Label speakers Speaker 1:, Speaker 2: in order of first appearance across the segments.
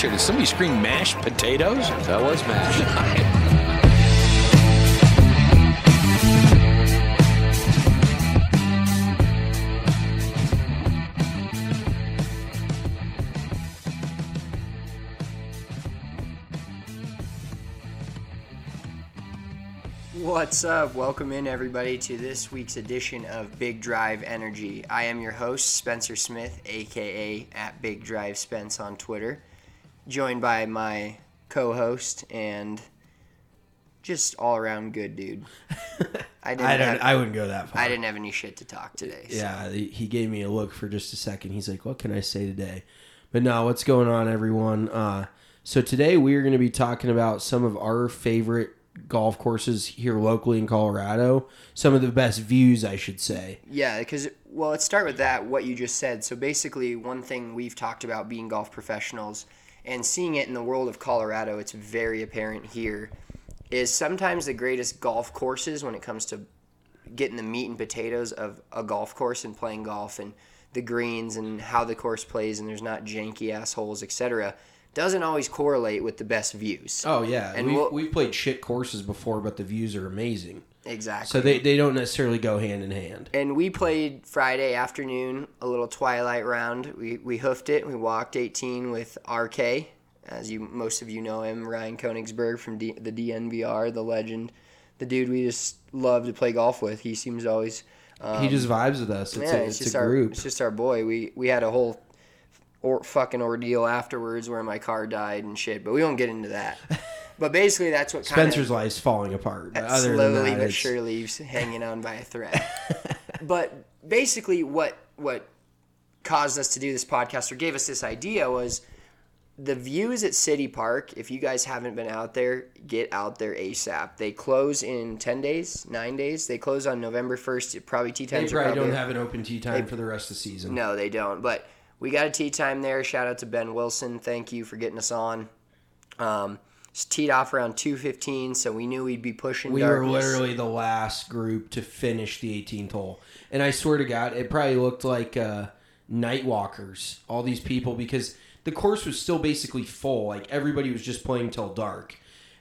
Speaker 1: Ground.
Speaker 2: What was that, Chair? Did somebody scream mashed potatoes?
Speaker 3: That was mashed.
Speaker 4: What's up? Welcome in, everybody, to this week's edition of Big Drive Energy. I am your host, Spencer Smith, aka at Big Drive Spence on Twitter, joined by my co host and just all around good dude. I didn't,
Speaker 5: I don't.
Speaker 4: have,
Speaker 5: I wouldn't go that far.
Speaker 4: I didn't have any shit to talk today. so-
Speaker 5: Yeah, he he gave me a look for just a second. He's like, "What can I say today?" But no, what's going on, everyone? Uh, so today we are going to be talking about some of our favorite golf courses here locally in Colorado. Some of the best views, I should say.
Speaker 4: Yeah, because well, let's start with that. What you just said. So basically, one thing we've talked about being golf professionals and seeing it in the world of Colorado, it's very apparent here. Is sometimes the greatest golf courses when it comes to getting the meat and potatoes of a golf course and playing golf and the greens and how the course plays and there's not janky assholes, etc. Doesn't always correlate with the best views.
Speaker 5: Oh yeah,
Speaker 4: And
Speaker 5: we've,
Speaker 4: we'll-
Speaker 5: we've played shit courses before, but the views are amazing.
Speaker 4: Exactly.
Speaker 5: So they, they don't necessarily go hand in hand.
Speaker 4: and we played Friday afternoon a little twilight round. We we hoofed it. We walked 18 with RK, as you most of you know him, Ryan Koenigsberg from D, the DNVR, the legend, the dude we just love to play golf with. He seems always
Speaker 5: he um, just vibes with us. It's
Speaker 4: yeah,
Speaker 5: a,
Speaker 4: it's,
Speaker 5: it's
Speaker 4: just
Speaker 5: a
Speaker 4: our
Speaker 5: group.
Speaker 4: it's just our boy. We we had a whole or fucking ordeal afterwards where my car died and shit, but we won't get into that. But basically, that's what kind of
Speaker 5: Spencer's life's falling apart. But other
Speaker 4: slowly
Speaker 5: that,
Speaker 4: but
Speaker 5: it's-
Speaker 4: surely hanging on by a thread. but basically, what what caused us to do this podcast or gave us this idea was the views at City Park. If you guys haven't been out there, get out there ASAP. They close in ten days, nine days. They close on November first. Probably tee time.
Speaker 5: They
Speaker 4: times.
Speaker 5: probably don't have an open tee time for the rest of the season.
Speaker 4: no, they don't. But we got a tee time there. Shout out to Ben Wilson. Thank you for getting us on. Um, it's teed off around two fifteen, so we knew we'd be pushing.
Speaker 5: We were literally the last group to finish the 18th hole. And I swear to God, it probably looked like uh, night walkers, all these people, because the course was still basically full. Like everybody was just playing till dark.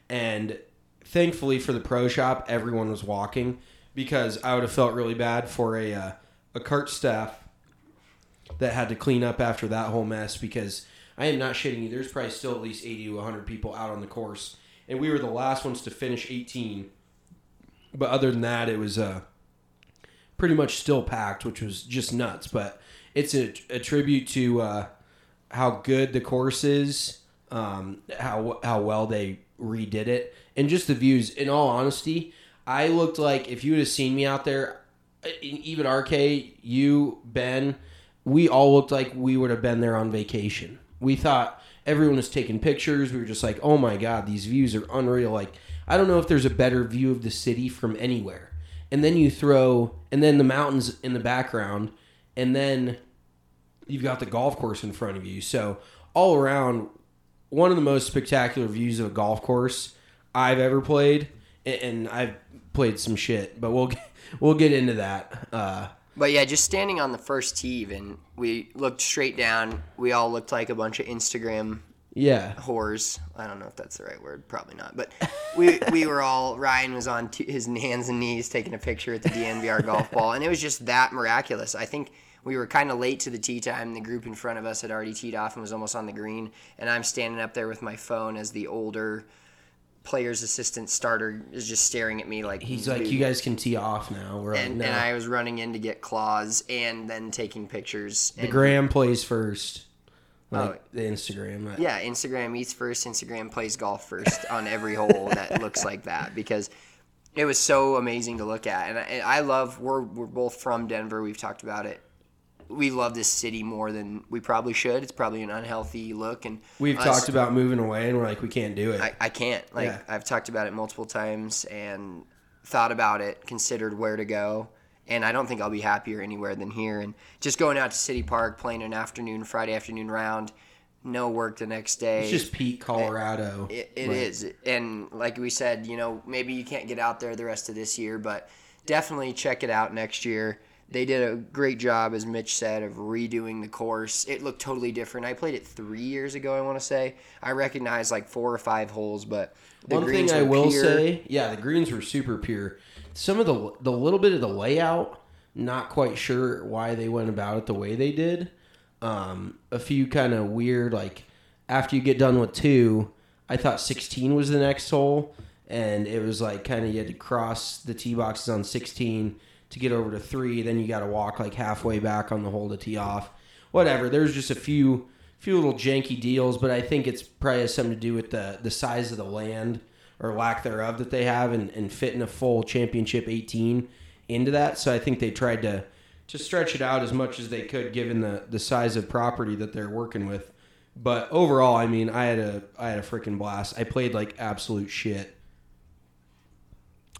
Speaker 5: And thankfully for the pro shop, everyone was walking because I would have felt really bad for a, uh, a cart staff that had to clean up after that whole mess because I am not shitting you. There's probably still at least 80 to 100 people out on the course. And we were the last ones to finish 18 but other than that, it was uh, pretty much still packed, which was just nuts. But it's a, a tribute to uh, how good the course is, um, how how well they redid it, and just the views. In all honesty, I looked like if you would have seen me out there, even RK, you, Ben, we all looked like we would have been there on vacation. We thought everyone was taking pictures. We were just like, oh my god, these views are unreal. Like I don't know if there's a better view of the city from anywhere. And then you throw, and then the mountains in the background, and then you've got the golf course in front of you. So all around, one of the most spectacular views of a golf course I've ever played, and I've played some shit, but we'll get, we'll get into that. Uh,
Speaker 4: But yeah, just standing on the first tee, even we looked straight down. We all looked like a bunch of Instagram
Speaker 5: yeah,
Speaker 4: whores. I don't know if that's the right word. Probably not. But we we were all. Ryan was on t- his hands and knees taking a picture at the DNVR golf ball, and it was just that miraculous. I think we were kind of late to the tee time. The group in front of us had already teed off and was almost on the green, and I'm standing up there with my phone as the older player's assistant starter is just staring at me like
Speaker 5: he's like,
Speaker 4: "Dude."
Speaker 5: you guys can tee off now. We're
Speaker 4: And, and I was running in to get claws and then taking pictures.
Speaker 5: the gram plays first, like
Speaker 4: Oh.
Speaker 5: the Instagram.
Speaker 4: Yeah, Instagram eats first. Instagram plays golf first on every hole that looks like that because it was so amazing to look at. And I, I love. We're we're both from Denver. We've talked about it. We love this city more than we probably should. It's probably an unhealthy look, and
Speaker 5: We've
Speaker 4: us-
Speaker 5: talked about moving away, and we're like, we can't do it.
Speaker 4: I, I can't. Like
Speaker 5: Yeah.
Speaker 4: I've talked about it multiple times and thought about it, considered where to go, and I don't think I'll be happier anywhere than here. And just going out to City Park, playing an afternoon, Friday afternoon round, no work the next day.
Speaker 5: it's just peak Colorado.
Speaker 4: It, it
Speaker 5: Like,
Speaker 4: is, and like we said, you know, maybe you can't get out there the rest of this year, but definitely check it out next year. They did a great job, as Mitch said, of redoing the course. It looked totally different. I played it three years ago. I want to say I recognized like four or five holes, but the
Speaker 5: One thing I will
Speaker 4: pure.
Speaker 5: say, yeah, the greens were super pure. Some of the the little bit of the layout, not quite sure why they went about it the way they did. Um, a few kind of weird, like after you get done with two, I thought 16 was the next hole, and it was like kind of you had to cross the tee boxes on 16 to get over to three. Then you got to walk like halfway back on the hole to tee off. Whatever. There's just a few few little janky deals, but I think it's probably has something to do with the the size of the land or lack thereof that they have, and, and fitting a full championship 18 into that. So I think they tried to to stretch it out as much as they could, given the the size of property that they're working with. But overall, I mean, I had a I had a freaking blast. I played like absolute shit.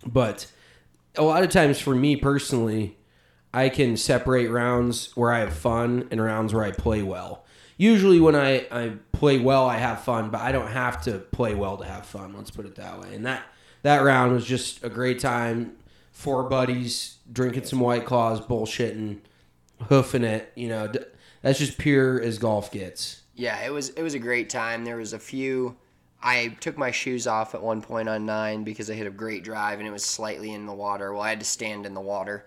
Speaker 5: But a lot of times for me personally, I can separate rounds where I have fun and rounds where I play well. Usually when I, I play well, I have fun, but I don't have to play well to have fun. Let's put it that way. And that that round was just a great time. Four buddies drinking some white claws, bullshitting, hoofing it. You know, that's just pure as golf gets.
Speaker 4: Yeah, it was it was a great time. There was a few. I took my shoes off at one point on nine because I hit a great drive and it was slightly in the water. Well, I had to stand in the water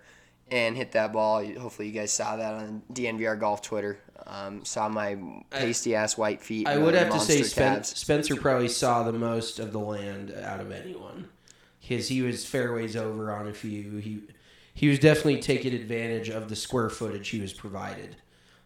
Speaker 4: and hit that ball. Hopefully, you guys saw that on DNVR Golf Twitter. Um, saw my pasty ass white feet.
Speaker 5: I would have to say Spen- Spencer probably saw the most of the land out of anyone because he was fairways over on a few. He he was definitely taking advantage of the square footage he was provided.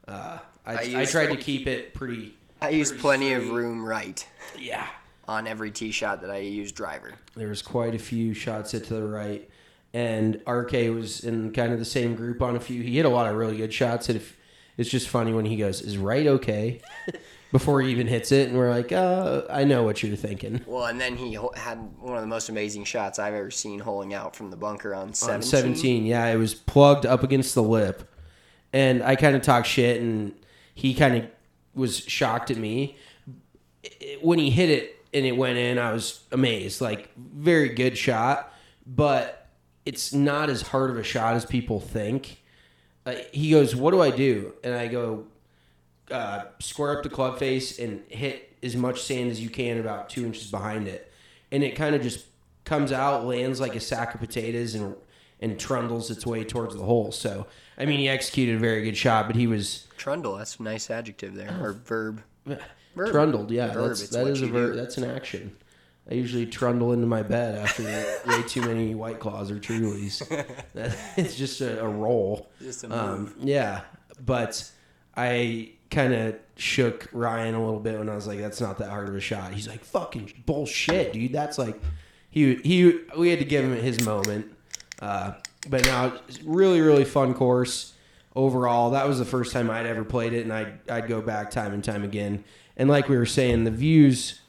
Speaker 5: Uh, I,
Speaker 4: I
Speaker 5: I, tried to keep it pretty.
Speaker 4: I used
Speaker 5: pretty
Speaker 4: plenty of room right
Speaker 5: Yeah,
Speaker 4: on every tee shot that I used driver.
Speaker 5: there was quite a few shots hit to the right, and RK was in kind of the same group on a few. He hit a lot of really good shots. And if, it's just funny when he goes, "Is right okay?" Before he even hits it, and we're like, uh, "I know what you're thinking."
Speaker 4: Well, and then he ho- had one of the most amazing shots I've ever seen holing out from the bunker on 17.
Speaker 5: On 17, yeah, it was plugged up against the lip. And I kind of talked shit, and he kind of was shocked at me. When he hit it and it went in, I was amazed. Like, very good shot, but it's not as hard of a shot as people think. Uh, he goes, What do I do? And I go, uh, square up the club face and hit as much sand as you can about two inches behind it, and it kind of just comes out, lands like a sack of potatoes, and and trundles its way towards the hole. So I mean, he executed a very good shot, but he was
Speaker 4: Trundle, that's a nice adjective there, or verb. Verb.
Speaker 5: trundled. Yeah,
Speaker 4: Verb,
Speaker 5: that's, that is a verb.
Speaker 4: do.
Speaker 5: That's an action. I usually trundle into my bed after way too many white claws or trulies. That- it's just a, a roll.
Speaker 4: Just a
Speaker 5: Um, yeah, but I kind of shook Ryan a little bit when I was like, "That's not that hard of a shot." He's like, "Fucking bullshit, dude. That's like." He he. We had to give him his moment. Uh, but now, really really fun course overall. That was the first time I'd ever played it, and I'd I'd go back time and time again. And like we were saying, the views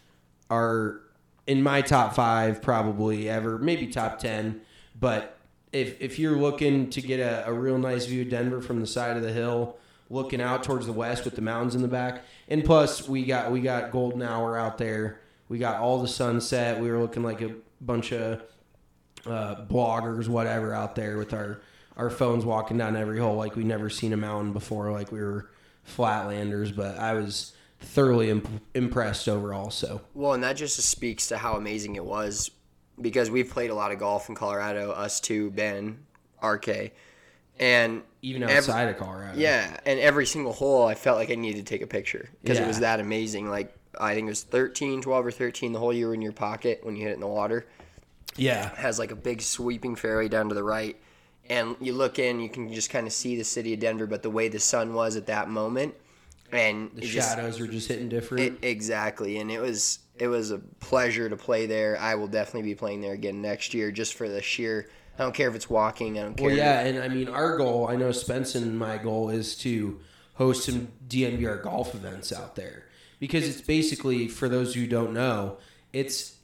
Speaker 5: are in my top five probably ever, maybe top ten. But if if you're looking to get a, a real nice view of Denver from the side of the hill, looking out towards the west with the mountains in the back, and plus we got we got golden hour out there. We got all the sunset. We were looking like a bunch of uh, bloggers, whatever, out there with our our phones walking down every hole like we never seen a mountain before, like we were flatlanders. But I was thoroughly imp- impressed overall. So
Speaker 4: Well, and that just speaks to how amazing it was because we've played a lot of golf in Colorado, us two, Ben, RK. And
Speaker 5: even
Speaker 4: every-
Speaker 5: outside of Colorado,
Speaker 4: Yeah, and every single hole I felt like I needed to take a picture because it was that amazing. Like I think it was 13, 12 or 13 the whole you were in your pocket when you hit it in the water.
Speaker 5: Yeah,
Speaker 4: It has like a big sweeping fairway down to the right. And you look in, you can just kind of see the city of Denver, but the way the sun was at that moment and
Speaker 5: the
Speaker 4: it just-
Speaker 5: shadows were just hitting different.
Speaker 4: it, exactly, and it was it was a pleasure to play there. I will definitely be playing there again next year, just for the sheer. I don't care if it's walking. I don't care.
Speaker 5: Well, yeah, and I mean, our goal, I know Spence and my goal is to host some DNVR golf events out there because it's basically, for those who don't know, it's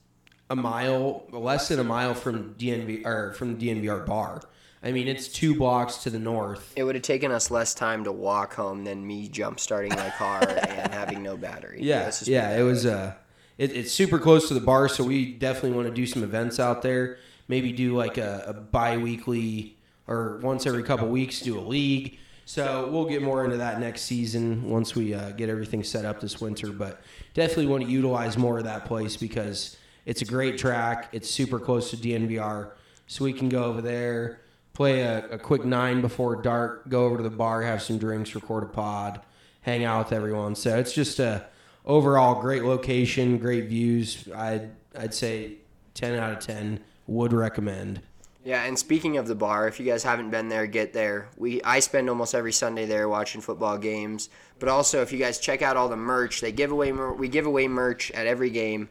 Speaker 5: a mile, less than a mile from DNV or from the DNVR bar. I mean, it's two blocks to the north.
Speaker 4: It would have taken us less time to walk home than me jump starting my car and having no battery.
Speaker 5: Yeah,
Speaker 4: Let's
Speaker 5: yeah, it was. Uh, it, it's super close to the bar, so we definitely want to do some events out there. Maybe do like a, a bi-weekly or once every couple weeks, do a league. So we'll get more into that next season once we uh, get everything set up this winter. But definitely want to utilize more of that place because it's a great track. It's super close to DNVR, so we can go over there, play a, a quick nine before dark, go over to the bar, have some drinks, record a pod, hang out with everyone. So it's just a overall great location, great views. I'd I'd say ten out of ten would recommend.
Speaker 4: Yeah, and speaking of the bar, if you guys haven't been there, get there. We I spend almost every Sunday there watching football games. But also, if you guys check out all the merch, they give away we give away merch at every game.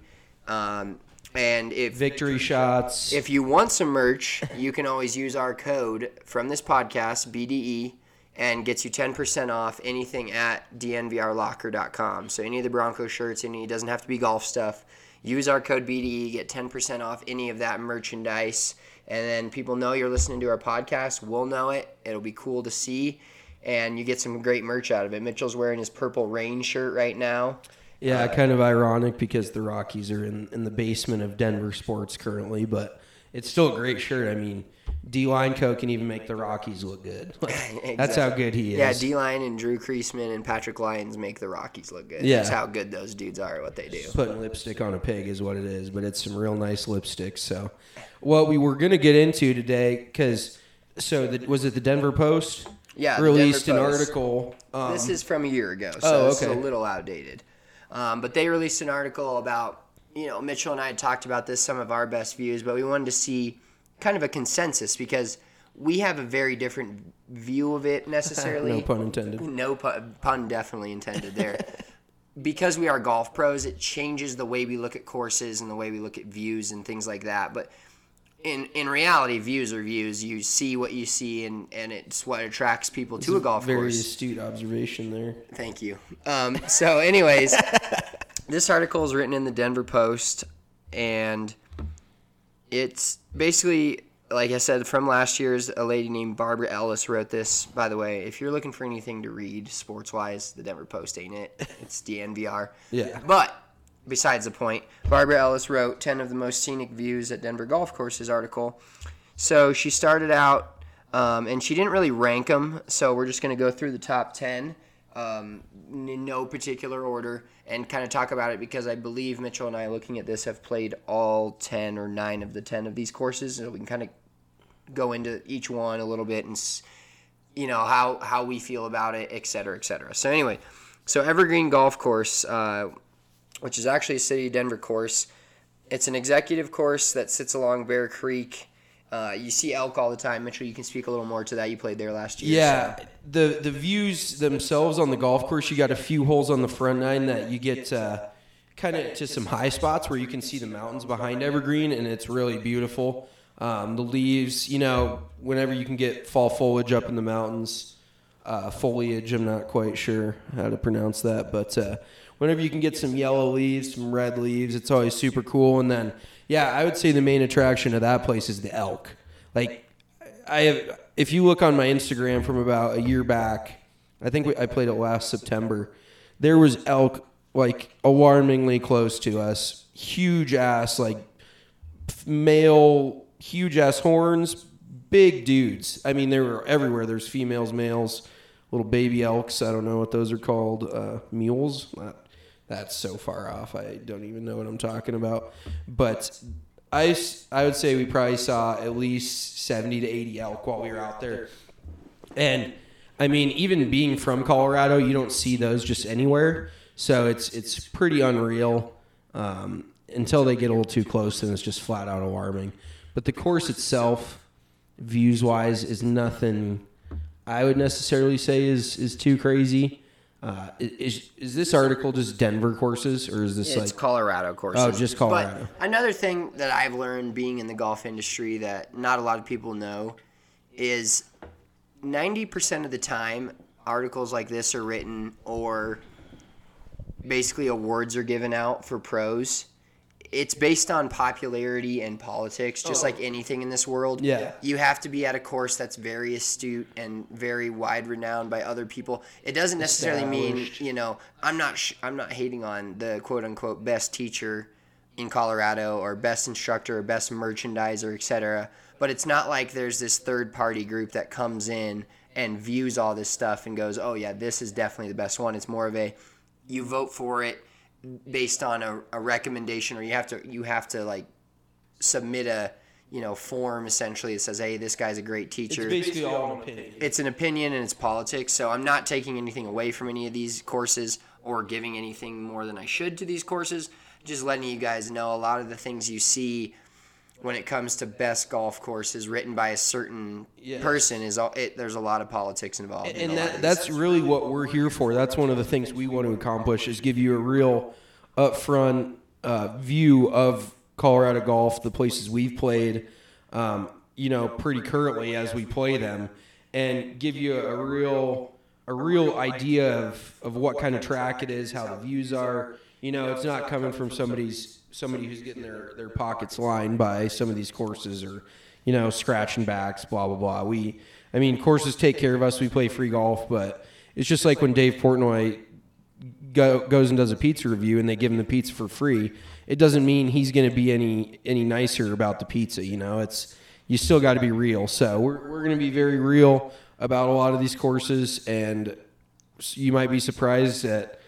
Speaker 4: Um, and if
Speaker 5: Victory shots.
Speaker 4: if you want some merch, you can always use our code from this podcast BDE and gets you 10% off anything at dnvrlocker.com. So any of the Bronco shirts, any it doesn't have to be golf stuff. Use our code BDE, get 10% off any of that merchandise. And then people know you're listening to our podcast. We'll know it. It'll be cool to see. And you get some great merch out of it. Mitchell's wearing his purple rain shirt right now.
Speaker 5: Yeah, kind of ironic because the Rockies are in, in the basement of Denver sports currently, but it's still a great shirt. I mean, D Line Co can even make the Rockies look good. Like, That's how good he is.
Speaker 4: Yeah, D Line and Drew Creasman and Patrick Lyons make the Rockies look good.
Speaker 5: Yeah.
Speaker 4: That's how good those dudes are at what they do.
Speaker 5: putting lipstick on a pig is what it is, but it's some real nice lipstick. So, what we were going to get into today, because so the, was it the Denver Post?
Speaker 4: Yeah,
Speaker 5: released
Speaker 4: Denver
Speaker 5: an
Speaker 4: Post.
Speaker 5: article. Um,
Speaker 4: this is from a year ago, so
Speaker 5: Oh,
Speaker 4: this is a little outdated. Um, but they released an article about, you know, Mitchell and I had talked about this, some of our best views, but we wanted to see kind of a consensus because we have a very different view of it necessarily.
Speaker 5: no pun intended.
Speaker 4: No pun, pun definitely intended there. because we are golf pros, it changes the way we look at courses and the way we look at views and things like that. But in in reality, views are views. You see what you see, and, and it's what attracts people to a golf
Speaker 5: Very
Speaker 4: course.
Speaker 5: Very astute observation there.
Speaker 4: Thank you. Um, so, anyways, this article is written in the Denver Post, and it's basically, like I said, from last year's. A lady named Barbara Ellis wrote this. By the way, if you're looking for anything to read sports wise, the Denver Post ain't it. It's DNVR.
Speaker 5: Yeah.
Speaker 4: But besides the point, Barbara Ellis wrote 10 of the most scenic views at Denver golf courses article. So she started out, um, and she didn't really rank them. So we're just going to go through the top 10 um, in no particular order and kind of talk about it because I believe Mitchell and I, looking at this, have played all 10 or 9 of the 10 of these courses. So we can kind of go into each one a little bit and, you know, how, how we feel about it, et cetera, et cetera. So, anyway, so Evergreen Golf Course, uh, which is actually a City of Denver course. It's an executive course that sits along Bear Creek. Uh, you see elk all the time. Mitchell, you can speak a little more to that. You played there last year.
Speaker 5: Yeah,
Speaker 4: so-
Speaker 5: the the views themselves on the golf course, you got a few holes on the front nine that you get uh, kind of to some high spots where you can see the mountains behind Evergreen, and it's really beautiful. Um, the leaves, you know, whenever you can get fall foliage up in the mountains, uh, foliage. I'm not quite sure how to pronounce that, but uh, whenever you can get some yellow leaves, some red leaves, it's always super cool. And then, yeah, I would say the main attraction of that place is the elk. Like, I have, if you look on my Instagram from about a year back, I think we, I played it last September. There was elk like alarmingly close to us, huge ass like male, huge ass horns, big dudes. I mean, they were everywhere. There's females, males, little baby elks. I don't know what those are called. Uh, mules. That's so far off. I don't even know what I'm talking about. But I, I would say we probably saw at least 70 to 80 elk while we were out there. And I mean, even being from Colorado, you don't see those just anywhere. So it's it's pretty unreal um, until they get a little too close, and it's just flat out alarming. But the course itself, views wise, is nothing I would necessarily say is is too crazy. Uh, is is this article just Denver courses, or is this
Speaker 4: It's
Speaker 5: like
Speaker 4: Colorado courses.
Speaker 5: Oh, just Colorado.
Speaker 4: But another thing that I've learned being in the golf industry that not a lot of people know is 90% of the time articles like this are written or basically awards are given out for pros. It's based on popularity and politics, just oh. like anything in this world.
Speaker 5: Oh. Yeah.
Speaker 4: You have to be at a course that's very astute and very wide renowned by other people. It doesn't necessarily mean, you know, I'm not sh- I'm not hating on the quote unquote best teacher in Colorado or best instructor or best merchandiser, etc. But it's not like there's this third party group that comes in and views all this stuff and goes, "Oh yeah, this is definitely the best one." It's more of a you vote for it based on a, a recommendation or you have to you have to like submit a you know form essentially that says hey this guy's a great teacher.
Speaker 5: it's
Speaker 4: teacher
Speaker 5: basically all an opinion?
Speaker 4: it's an opinion and it's politics. So I'm not taking anything away from any of these courses or giving anything more than I should to these courses. Just letting you guys know a lot of the things you see when it comes to best golf courses written by a certain person is all it, there's a lot of politics involved. in
Speaker 5: and that that's really what we're here for. That's one of the things we want to accomplish is give you a real upfront uh, view of Colorado golf, the places we've played, um, you know, pretty currently as we play them, and give you a real a real idea of, of what kind of track it is, how the views are. You know, it's not coming from somebody's somebody who's getting their, their pockets lined by some of these courses or, you know, scratching backs, blah blah blah. We I mean, courses take care of us. We play free golf, but it's just like when Dave Portnoy go, goes and does a pizza review and they give him the pizza for free. It doesn't mean he's going to be any any nicer about the pizza. You know, it's you still got to be real. So we're we're going to be very real about a lot of these courses, and you might be surprised at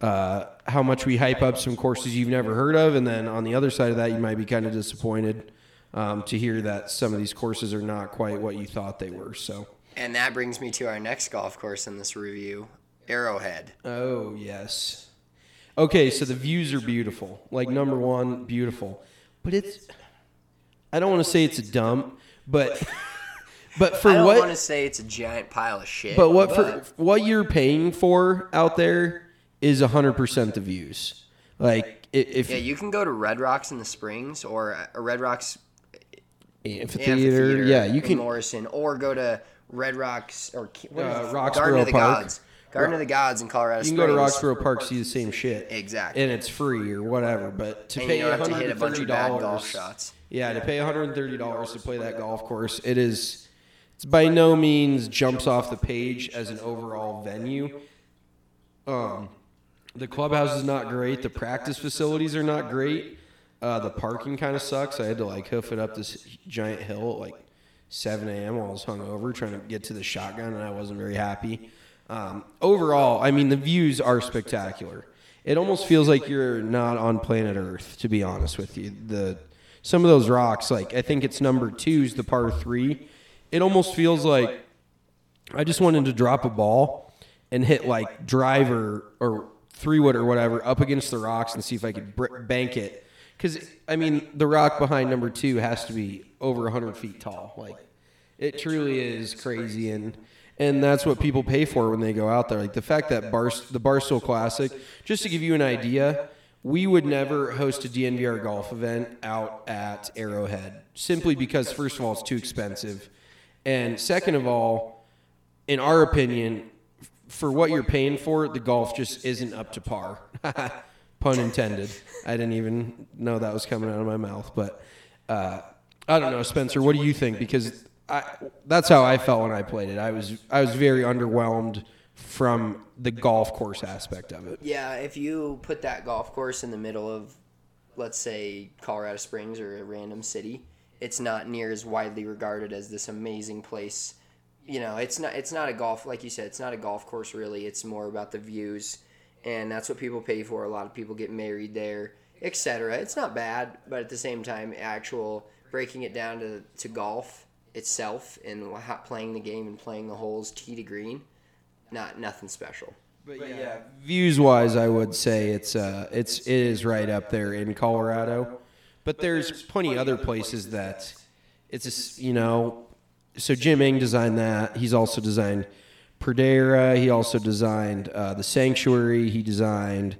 Speaker 5: uh, how much we hype up some courses you've never heard of, and then on the other side of that, you might be kind of disappointed um, to hear that some of these courses are not quite what you thought they were. So.
Speaker 4: And that brings me to our next golf course in this review, Arrowhead.
Speaker 5: Oh yes. Okay, so the views are beautiful. Like number one, beautiful. But it's I don't want to say it's a dump, but but for what
Speaker 4: I don't
Speaker 5: what
Speaker 4: want to say it's a giant pile of shit.
Speaker 5: but what for what you're paying for out there is 100% the views. Like if
Speaker 4: yeah, you can go to Red Rocks in the Springs or uh, Red Rocks
Speaker 5: amphitheater,
Speaker 4: Amphitheater
Speaker 5: yeah, you can
Speaker 4: Morrison, or go to Red Rocks or what is
Speaker 5: Uh,
Speaker 4: Garden of the
Speaker 5: Park.
Speaker 4: Gods. Garden of the Gods in Colorado
Speaker 5: you can go to
Speaker 4: Springs.
Speaker 5: Roxborough Park see the same shit.
Speaker 4: Exactly.
Speaker 5: And it's free or whatever, but to
Speaker 4: And
Speaker 5: pay
Speaker 4: you don't have to hit a bunch of bad
Speaker 5: $130
Speaker 4: golf shots.
Speaker 5: Yeah, to pay $130 to play that golf course, it is it's by no means jumps off the page as an overall venue. Um, the clubhouse is not great. The practice facilities are not great. Uh, the parking kind of sucks. I had to like hoof it up this giant hill at like 7 a.m. while I was hungover trying to get to the shotgun, and I wasn't very happy. Um, overall, I mean, the views are spectacular. It almost feels like you're not on planet Earth, to be honest with you. The some of those rocks, like I think it's number two's the par three. It almost feels like I just wanted to drop a ball and hit like driver or three wood or whatever up against the rocks and see if I could br- bank it. Because I mean, the rock behind number two has to be over 100 feet tall. Like it truly is crazy, and and that's what people pay for when they go out there. Like the fact that Bar the Barstool Classic, just to give you an idea, we would never host a DNVR golf event out at Arrowhead simply because first of all it's too expensive, and second of all, in our opinion, for what you're paying for, the golf just isn't up to par. Pun intended. I didn't even know that was coming out of my mouth, but uh, I don't know, Spencer. What do you think? Because I, that's how I felt when I played it. I was I was very underwhelmed from the golf course aspect of it.
Speaker 4: Yeah, if you put that golf course in the middle of, let's say, Colorado Springs or a random city, it's not near as widely regarded as this amazing place. You know, it's not it's not a golf like you said. It's not a golf course really. It's more about the views, and that's what people pay for. A lot of people get married there, etc. It's not bad, but at the same time, actual breaking it down to to golf itself and how, playing the game and playing the holes tee to green, not nothing special.
Speaker 5: But yeah, views wise, I would say it's uh, it's it is right up there in Colorado. But there's plenty other places that it's a, you know. So Jim Engh designed that. He's also designed Pradera. He also designed uh, the Sanctuary. He designed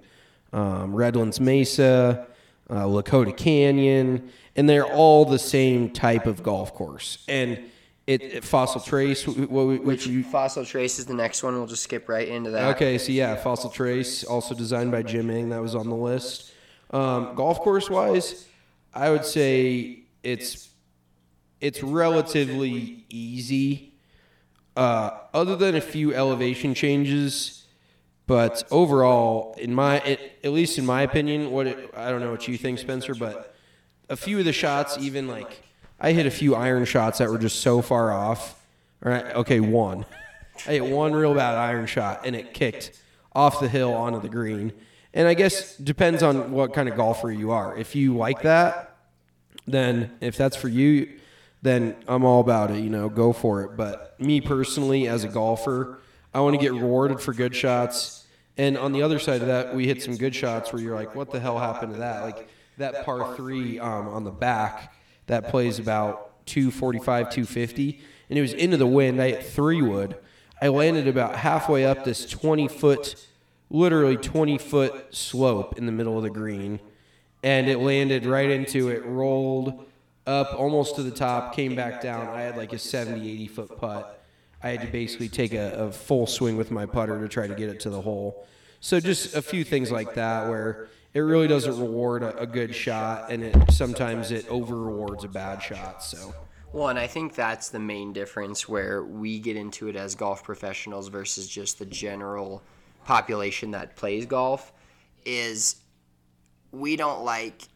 Speaker 5: um, Redlands Mesa, uh, Lakota Canyon, and they're all the same type of golf course. And it, it Fossil Trace, wh- wh- which you
Speaker 4: Fossil Trace is the next one. We'll just skip right into that.
Speaker 5: Okay, so yeah, Fossil Trace, also designed by Jim Engh, that was on the list. Um, golf course wise, I would say it's it's relatively easy, uh, other than a few elevation changes. But overall, in my at least in my opinion, what it, I don't know what you think, Spencer, but a few of the shots, even like I hit a few iron shots that were just so far off. All right, okay, one. I hit one real bad iron shot, and it kicked off the hill onto the green. And I guess depends on what kind of golfer you are. If you like that, then if that's for you, then I'm all about it. You know, go for it. But me personally, as a golfer, I want to get rewarded for good shots. And on the other side of that, we hit some good shots where you're like, what the hell happened to that? Like that par three um, on the back that plays about 245, 250, and it was into the wind. I hit three wood. I landed about halfway up this 20 foot, literally 20 foot slope in the middle of the green, and it landed right into it, rolled up almost to the top, came back down. I had like a 70, 80 foot putt. I had to basically take a, a full swing with my putter to try to get it to the hole. So just a few things like that where it really doesn't reward a, a good shot, and it sometimes it over rewards a bad shot. So.
Speaker 4: Well, and I think that's the main difference where we get into it as golf professionals versus just the general population that plays golf is we don't like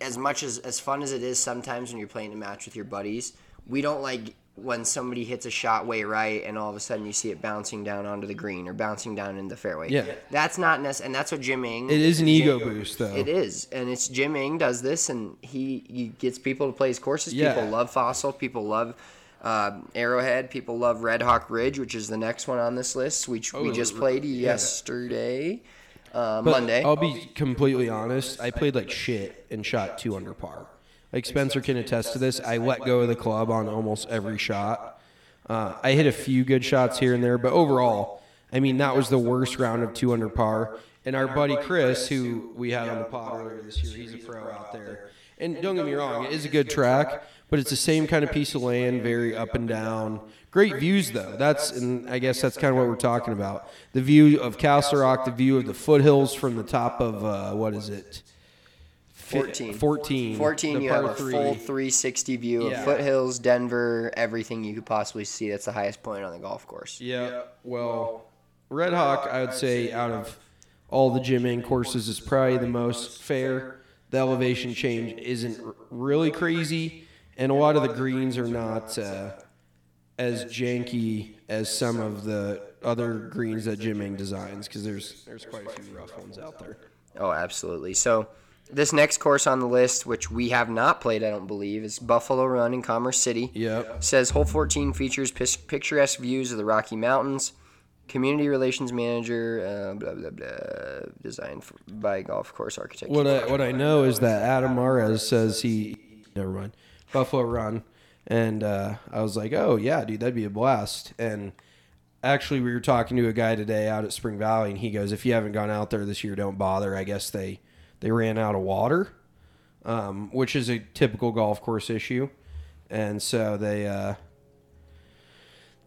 Speaker 4: as much as as fun as it is sometimes when you're playing a match with your buddies, we don't like when somebody hits a shot way right and all of a sudden you see it bouncing down onto the green or bouncing down in the fairway.
Speaker 5: Yeah.
Speaker 4: That's not necessary, and that's what Jim Engh.
Speaker 5: It is an ego boost, though.
Speaker 4: It is, and it's Jim Engh does this, and he, he gets people to play his courses.
Speaker 5: Yeah.
Speaker 4: People love Fossil. People love uh, Arrowhead. People love Red Hawk Ridge, which is the next one on this list, which we
Speaker 5: Oh,
Speaker 4: just played
Speaker 5: yeah.
Speaker 4: yesterday, uh,
Speaker 5: But
Speaker 4: Monday.
Speaker 5: I'll be completely honest. I played like shit and shot two under par. Like Spencer can attest to this. I let go of the club on almost every shot. Uh, I hit a few good shots here and there, but overall, I mean that was the worst round of two under par. And our buddy Chris, who we had on the pod earlier this year, he's a pro out there. And don't get me wrong, it is a good track, but it's the same kind of piece of land, very up and down. Great views though. That's and I guess that's kind of what we're talking about. The view of Castle Rock, the view of the foothills from the top of uh, what is it?
Speaker 4: 14.
Speaker 5: 14.
Speaker 4: 14, you have a
Speaker 5: three.
Speaker 4: full 360 view
Speaker 5: Yeah.
Speaker 4: of foothills, Denver, everything you could possibly see. That's the highest point on the golf course.
Speaker 5: Yeah. Well, Red Hawk, I would say out of all the Jim Engh courses is probably the most fair. The elevation change isn't really crazy, and a lot of the greens are not uh, as janky as some of the other greens that Jim Engh designs because there's there's quite a few rough ones out there.
Speaker 4: Oh, absolutely. So, this next course on the list, which we have not played, I don't believe, is Buffalo Run in Commerce City.
Speaker 5: Yep.
Speaker 4: Says hole 14 features picturesque views of the Rocky Mountains. Community relations manager, uh, blah blah blah, designed for, by golf course architect.
Speaker 5: What I what I know is that Adam Mares says he never mind Buffalo Run, and uh, I was like, oh yeah, dude, that'd be a blast. And actually, we were talking to a guy today out at Spring Valley, and he goes, if you haven't gone out there this year, don't bother. I guess they they ran out of water, um, which is a typical golf course issue, and so they. Uh,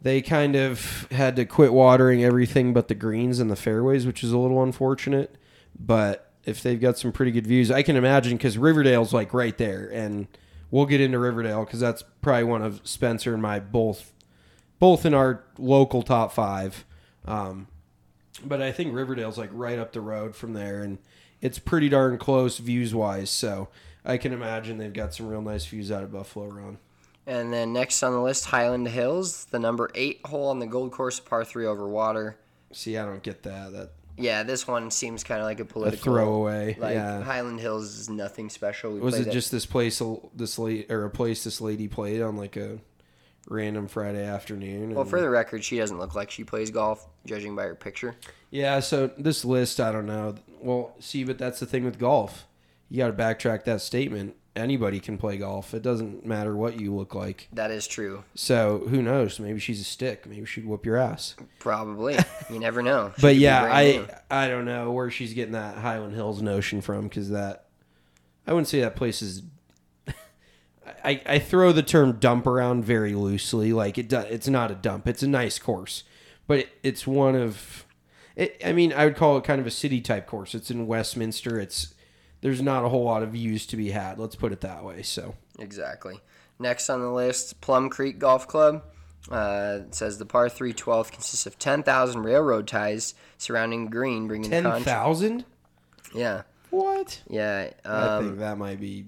Speaker 5: they kind of had to quit watering everything but the greens and the fairways, which is a little unfortunate. But if they've got some pretty good views, I can imagine because Riverdale's like right there, and we'll get into Riverdale because that's probably one of Spencer and my both, both in our local top five. Um, but I think Riverdale's like right up the road from there, and it's pretty darn close views wise. So I can imagine they've got some real nice views out of Buffalo Run.
Speaker 4: And then next on the list, Highland Hills, the number eight hole on the Gold Course, par three over water.
Speaker 5: See, I don't get that. That
Speaker 4: Yeah, this one seems kind of like a political
Speaker 5: throwaway,
Speaker 4: Like
Speaker 5: yeah.
Speaker 4: Highland Hills is nothing special. We
Speaker 5: was it just this place this late or a place this lady played on like a random Friday afternoon?
Speaker 4: Well, for the record, she doesn't look like she plays golf, judging by her picture.
Speaker 5: yeah, so this list, I don't know. Well, see, but that's the thing with golf. You got to backtrack that statement. Anybody can play golf. It doesn't matter what you look like.
Speaker 4: That is true.
Speaker 5: So who knows? Maybe she's a stick. Maybe she'd whoop your ass.
Speaker 4: Probably. You never know. She
Speaker 5: But yeah, I
Speaker 4: new.
Speaker 5: I don't know where she's getting that Highland Hills notion from because that I wouldn't say that place is. I, I throw the term dump around very loosely. Like it, do, it's not a dump. It's a nice course, but it, it's one of. It, I mean, I would call it kind of a city type course. It's in Westminster. It's there's not a whole lot of views to be had. Let's put it that way. So
Speaker 4: Exactly. Next on the list, Plum Creek Golf Club. Uh, it says the par 3 12 consists of 10,000 railroad ties surrounding green, bringing the
Speaker 5: ten
Speaker 4: contrast.
Speaker 5: thousand.
Speaker 4: Yeah.
Speaker 5: What?
Speaker 4: Yeah.
Speaker 5: I
Speaker 4: Um,
Speaker 5: think that might be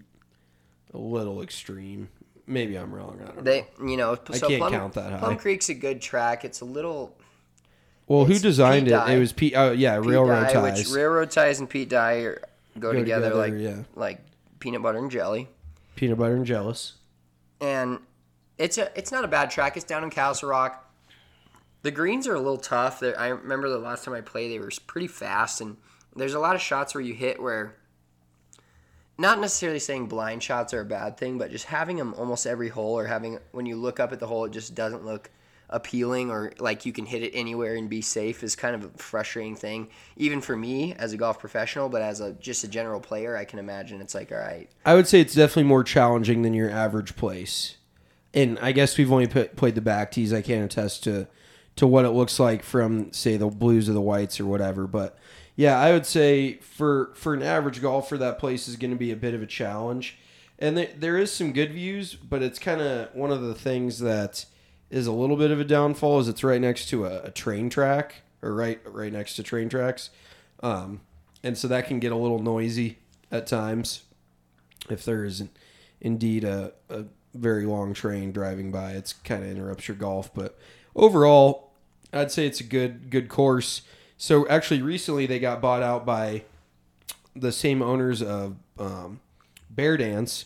Speaker 5: a little extreme. Maybe I'm wrong. I don't know.
Speaker 4: they, you know,
Speaker 5: I
Speaker 4: so
Speaker 5: can't
Speaker 4: Plum,
Speaker 5: count that high.
Speaker 4: Plum Creek's a good track. It's a little
Speaker 5: Well, who designed
Speaker 4: Pete
Speaker 5: it?
Speaker 4: Dye.
Speaker 5: It was Pete. Oh, yeah,
Speaker 4: Pete
Speaker 5: railroad
Speaker 4: Dye,
Speaker 5: ties.
Speaker 4: which railroad ties and Pete Dye are, go,
Speaker 5: Go
Speaker 4: together,
Speaker 5: together,
Speaker 4: like
Speaker 5: yeah.
Speaker 4: like peanut butter and jelly.
Speaker 5: Peanut butter and jealous.
Speaker 4: and it's a it's not a bad track. It's down in Castle Rock. The greens are a little tough. They're, I remember the last time I played, they were pretty fast, and there's a lot of shots where you hit where. Not necessarily saying blind shots are a bad thing, but just having them almost every hole, or having when you look up at the hole, it just doesn't look appealing, or like you can hit it anywhere and be safe is kind of a frustrating thing. Even for me as a golf professional, but as a just a general player, I can imagine it's like, all right,
Speaker 5: I would say it's definitely more challenging than your average place. And I guess we've only put, played the back tees. I can't attest to to what it looks like from say the blues or the whites or whatever. But yeah, I would say for for an average golfer, that place is going to be a bit of a challenge. And there, there is some good views, but it's kind of one of the things that is a little bit of a downfall. Is it's right next to a, a train track or right right next to train tracks, um, and so that can get a little noisy at times if there isn't indeed a, a very long train driving by. It's kind of interrupts your golf, but overall, I'd say it's a good good course. So actually, recently they got bought out by the same owners of um, Bear Dance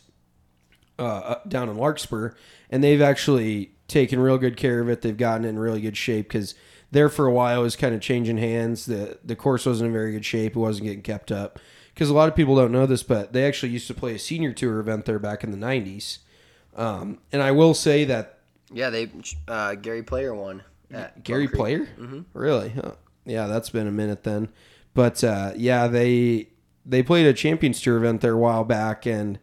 Speaker 5: uh, down in Larkspur, and they've actually taken real good care of it. They've gotten it in really good shape because there for a while it was kind of changing hands. the The course wasn't in very good shape. It wasn't getting kept up because a lot of people don't know this, but they actually used to play a senior tour event there back in the '90s. Um, and I will say that
Speaker 4: yeah, they uh, Gary Player won.
Speaker 5: Gary Player? Mm-hmm. Really? Huh. Yeah, that's been a minute then. But uh, yeah, they they played a Champions Tour event there a while back, and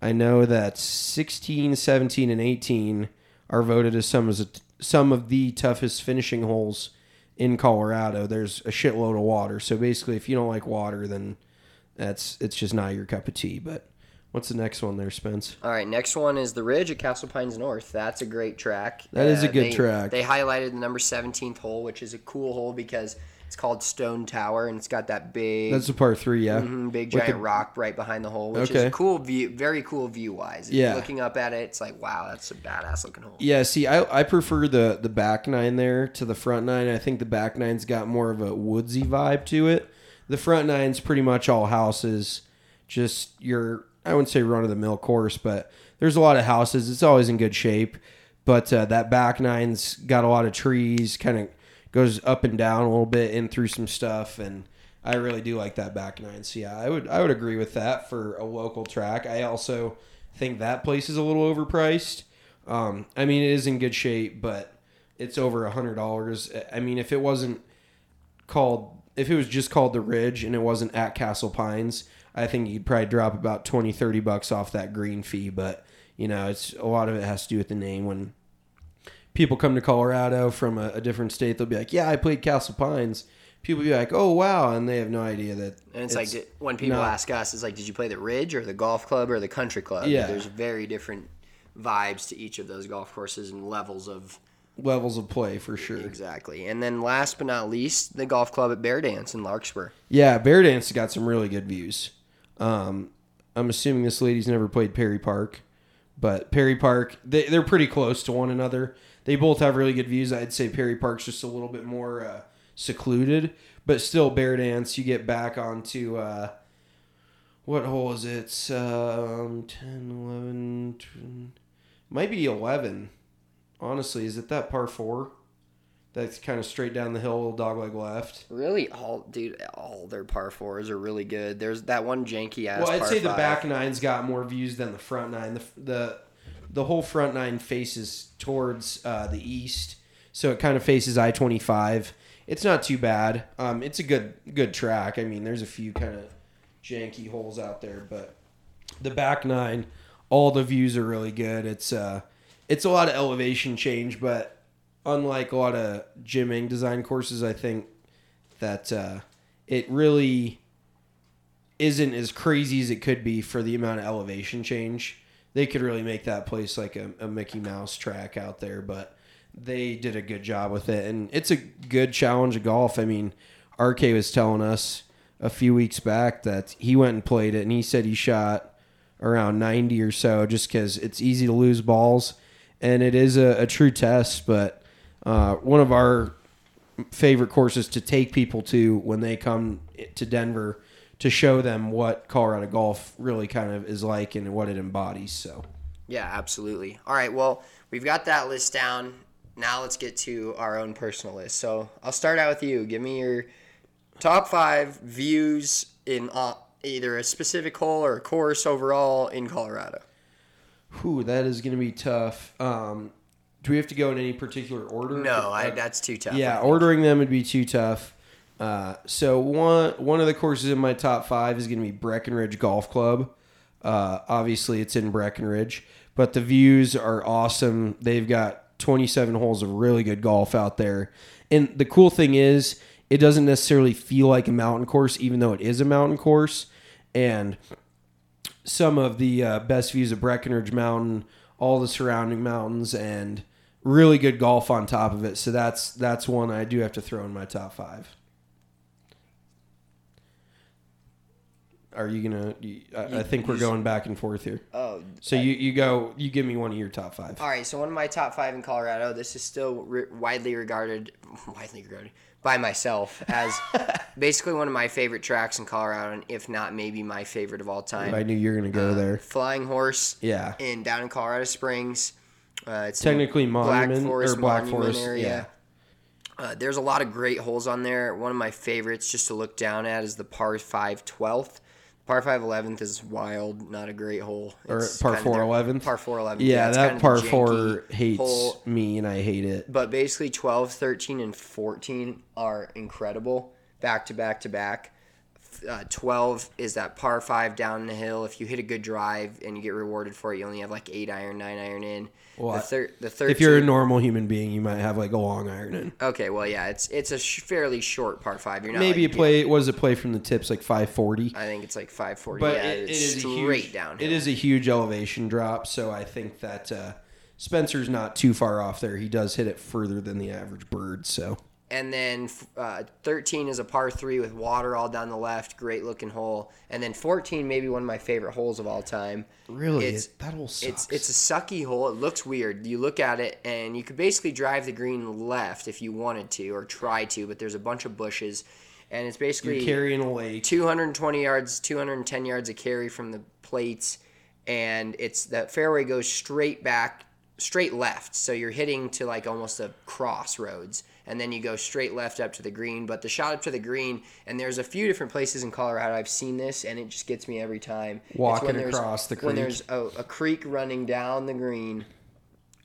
Speaker 5: I know that 16, 17, and 18 are voted as some as a, some of the toughest finishing holes in Colorado. There's a shitload of water, so basically, if you don't like water, then that's it's just not your cup of tea. But what's the next one there, Spence?
Speaker 4: All right, next one is the Ridge at Castle Pines North. That's a great track.
Speaker 5: That is a uh, good
Speaker 4: they-
Speaker 5: track.
Speaker 4: They highlighted the number 17th hole, which is a cool hole because it's called Stone Tower and it's got that big,
Speaker 5: That's a par three, yeah.
Speaker 4: mhm, big
Speaker 5: With
Speaker 4: giant
Speaker 5: the-
Speaker 4: rock right behind the hole, which is
Speaker 5: Okay.
Speaker 4: a cool view, very cool view wise.
Speaker 5: Yeah.
Speaker 4: Looking up at it, it's like wow, that's a badass looking hole.
Speaker 5: Yeah, see, I, I prefer the the back nine there to the front nine. I think the back nine's got more of a woodsy vibe to it. The front nine's pretty much all houses, just your I wouldn't say run of the mill course, but there's a lot of houses. It's always in good shape, but uh, that back nine's got a lot of trees, kind of goes up and down a little bit, in through some stuff, and I really do like that back nine. So yeah, I would I would agree with that for a local track. I also think that place is a little overpriced. Um, I mean, it is in good shape, but it's over a hundred dollars. I mean, if it wasn't called, if it was just called the Ridge and it wasn't at Castle Pines, I think you'd probably drop about 20, 30 bucks off that green fee. But you know, it's a lot of it has to do with the name. When people come to Colorado from a, a different state, they'll be like, "Yeah, I played Castle Pines." People be like, "Oh wow," and they have no idea that.
Speaker 4: And it's, like when people
Speaker 5: not-
Speaker 4: ask us, it's like, did you play the Ridge or the golf club or the country club?
Speaker 5: Yeah.
Speaker 4: There's very different vibes to each of those golf courses and levels of
Speaker 5: levels of play for sure.
Speaker 4: exactly. And then last but not least, the golf club at Bear Dance in Larkspur.
Speaker 5: Yeah, Bear Dance has got some really good views. Um, I'm assuming this lady's never played Perry Park, but Perry Park they, they're pretty close to one another. They both have really good views. I'd say Perry Park's just a little bit more uh, secluded, but still Bear Dance. You get back onto uh, what hole is it? Um, 10, 11, 10, might be 11. Honestly, is it that par four? That's kind of straight down the hill, dogleg left.
Speaker 4: Really, all dude, all their par fours are really good. There's that one janky ass.
Speaker 5: Well, I'd say the back nine's got more views than the front nine. The the the whole front nine faces towards uh, the east, so it kind of faces I twenty five. It's not too bad. Um, it's a good good track. I mean, there's a few kind of janky holes out there, but the back nine, all the views are really good. It's uh, it's a lot of elevation change, but unlike a lot of Jim Engh design courses, I think that uh, it really isn't as crazy as it could be for the amount of elevation change. They could really make that place like a, a Mickey Mouse track out there, but they did a good job with it. And it's a good challenge of golf. I mean, RK was telling us a few weeks back that he went and played it, and he said he shot around 90 or so just because it's easy to lose balls. And it is a, a true test, but uh, one of our favorite courses to take people to when they come to Denver to show them what Colorado golf really kind of is like and what it embodies. So,
Speaker 4: Yeah, absolutely. All right, well, we've got that list down. Now let's get to our own personal list. So I'll start out with you. Give me your top five views in uh, either a specific hole or a course overall in Colorado.
Speaker 5: whew, that is going to be tough. Um, do we have to go in any particular order?
Speaker 4: No, I, that's too tough.
Speaker 5: Yeah, ordering them would be too tough. Uh, so one one of the courses in my top five is going to be Breckenridge Golf Club. Uh, obviously, it's in Breckenridge, but the views are awesome. They've got 27 holes of really good golf out there, and the cool thing is, it doesn't necessarily feel like a mountain course, even though it is a mountain course. And some of the uh, best views of Breckenridge Mountain, all the surrounding mountains, and really good golf on top of it. So that's that's one I do have to throw in my top five. Are you gonna? you- I, I think we're going back and forth here.
Speaker 4: Oh,
Speaker 5: So you, you go. You give me one of your top five.
Speaker 4: All right, so one of my top five in Colorado. This is still re- widely regarded, widely regarded by myself as basically one of my favorite tracks in Colorado, and if not, maybe my favorite of all time.
Speaker 5: I knew you were gonna go there.
Speaker 4: Flying Horse.
Speaker 5: Yeah.
Speaker 4: In down in Colorado Springs. Uh, it's
Speaker 5: Technically Monument-
Speaker 4: Black Forest
Speaker 5: or Black
Speaker 4: Monument
Speaker 5: Forest,
Speaker 4: area. Uh, there's a lot of great holes on there. One of my favorites just to look down at is the par 5 12th. Par 5 11th is wild, not a great hole.
Speaker 5: Or par four eleventh.
Speaker 4: Par 4 11th.
Speaker 5: Yeah, that par four hates
Speaker 4: hole.
Speaker 5: me, and I hate it.
Speaker 4: But basically, 12, 13, and 14 are incredible back to back to back. Uh, 12 is that par 5 down the hill. If you hit a good drive and you get rewarded for it, you only have like 8 iron, 9 iron in.
Speaker 5: Well,
Speaker 4: the, thir- the 13,
Speaker 5: If you're a normal human being, you might have like a long iron in.
Speaker 4: Okay, well, yeah, it's it's a sh- fairly short par 5. You're not
Speaker 5: Maybe
Speaker 4: like,
Speaker 5: a play. Was a play from the tips like 540.
Speaker 4: I think it's like 540.
Speaker 5: but
Speaker 4: yeah,
Speaker 5: it, it is
Speaker 4: straight
Speaker 5: huge,
Speaker 4: downhill.
Speaker 5: It is a huge elevation drop, so I think that uh, Spencer's not too far off there. He does hit it further than the average bird. So
Speaker 4: And then uh, 13 is a par three with water all down the left, great looking hole. And then 14, maybe one of my favorite holes of all time.
Speaker 5: Really?
Speaker 4: it's
Speaker 5: That hole sucks.
Speaker 4: it's a sucky hole. It looks weird. You look at it and you could basically drive the green left if you wanted to or try to, but there's a bunch of bushes, and it's basically
Speaker 5: you're carrying away
Speaker 4: 220 yards, 210 yards of carry from the plates, and it's that fairway goes straight back, straight left. So you're hitting to like almost a crossroads, and then you go straight left up to the green. But the shot up to the green, and there's a few different places in Colorado I've seen this, and it just gets me every time.
Speaker 5: Walking
Speaker 4: when there's-
Speaker 5: across the
Speaker 4: when there's a, a creek running down the green.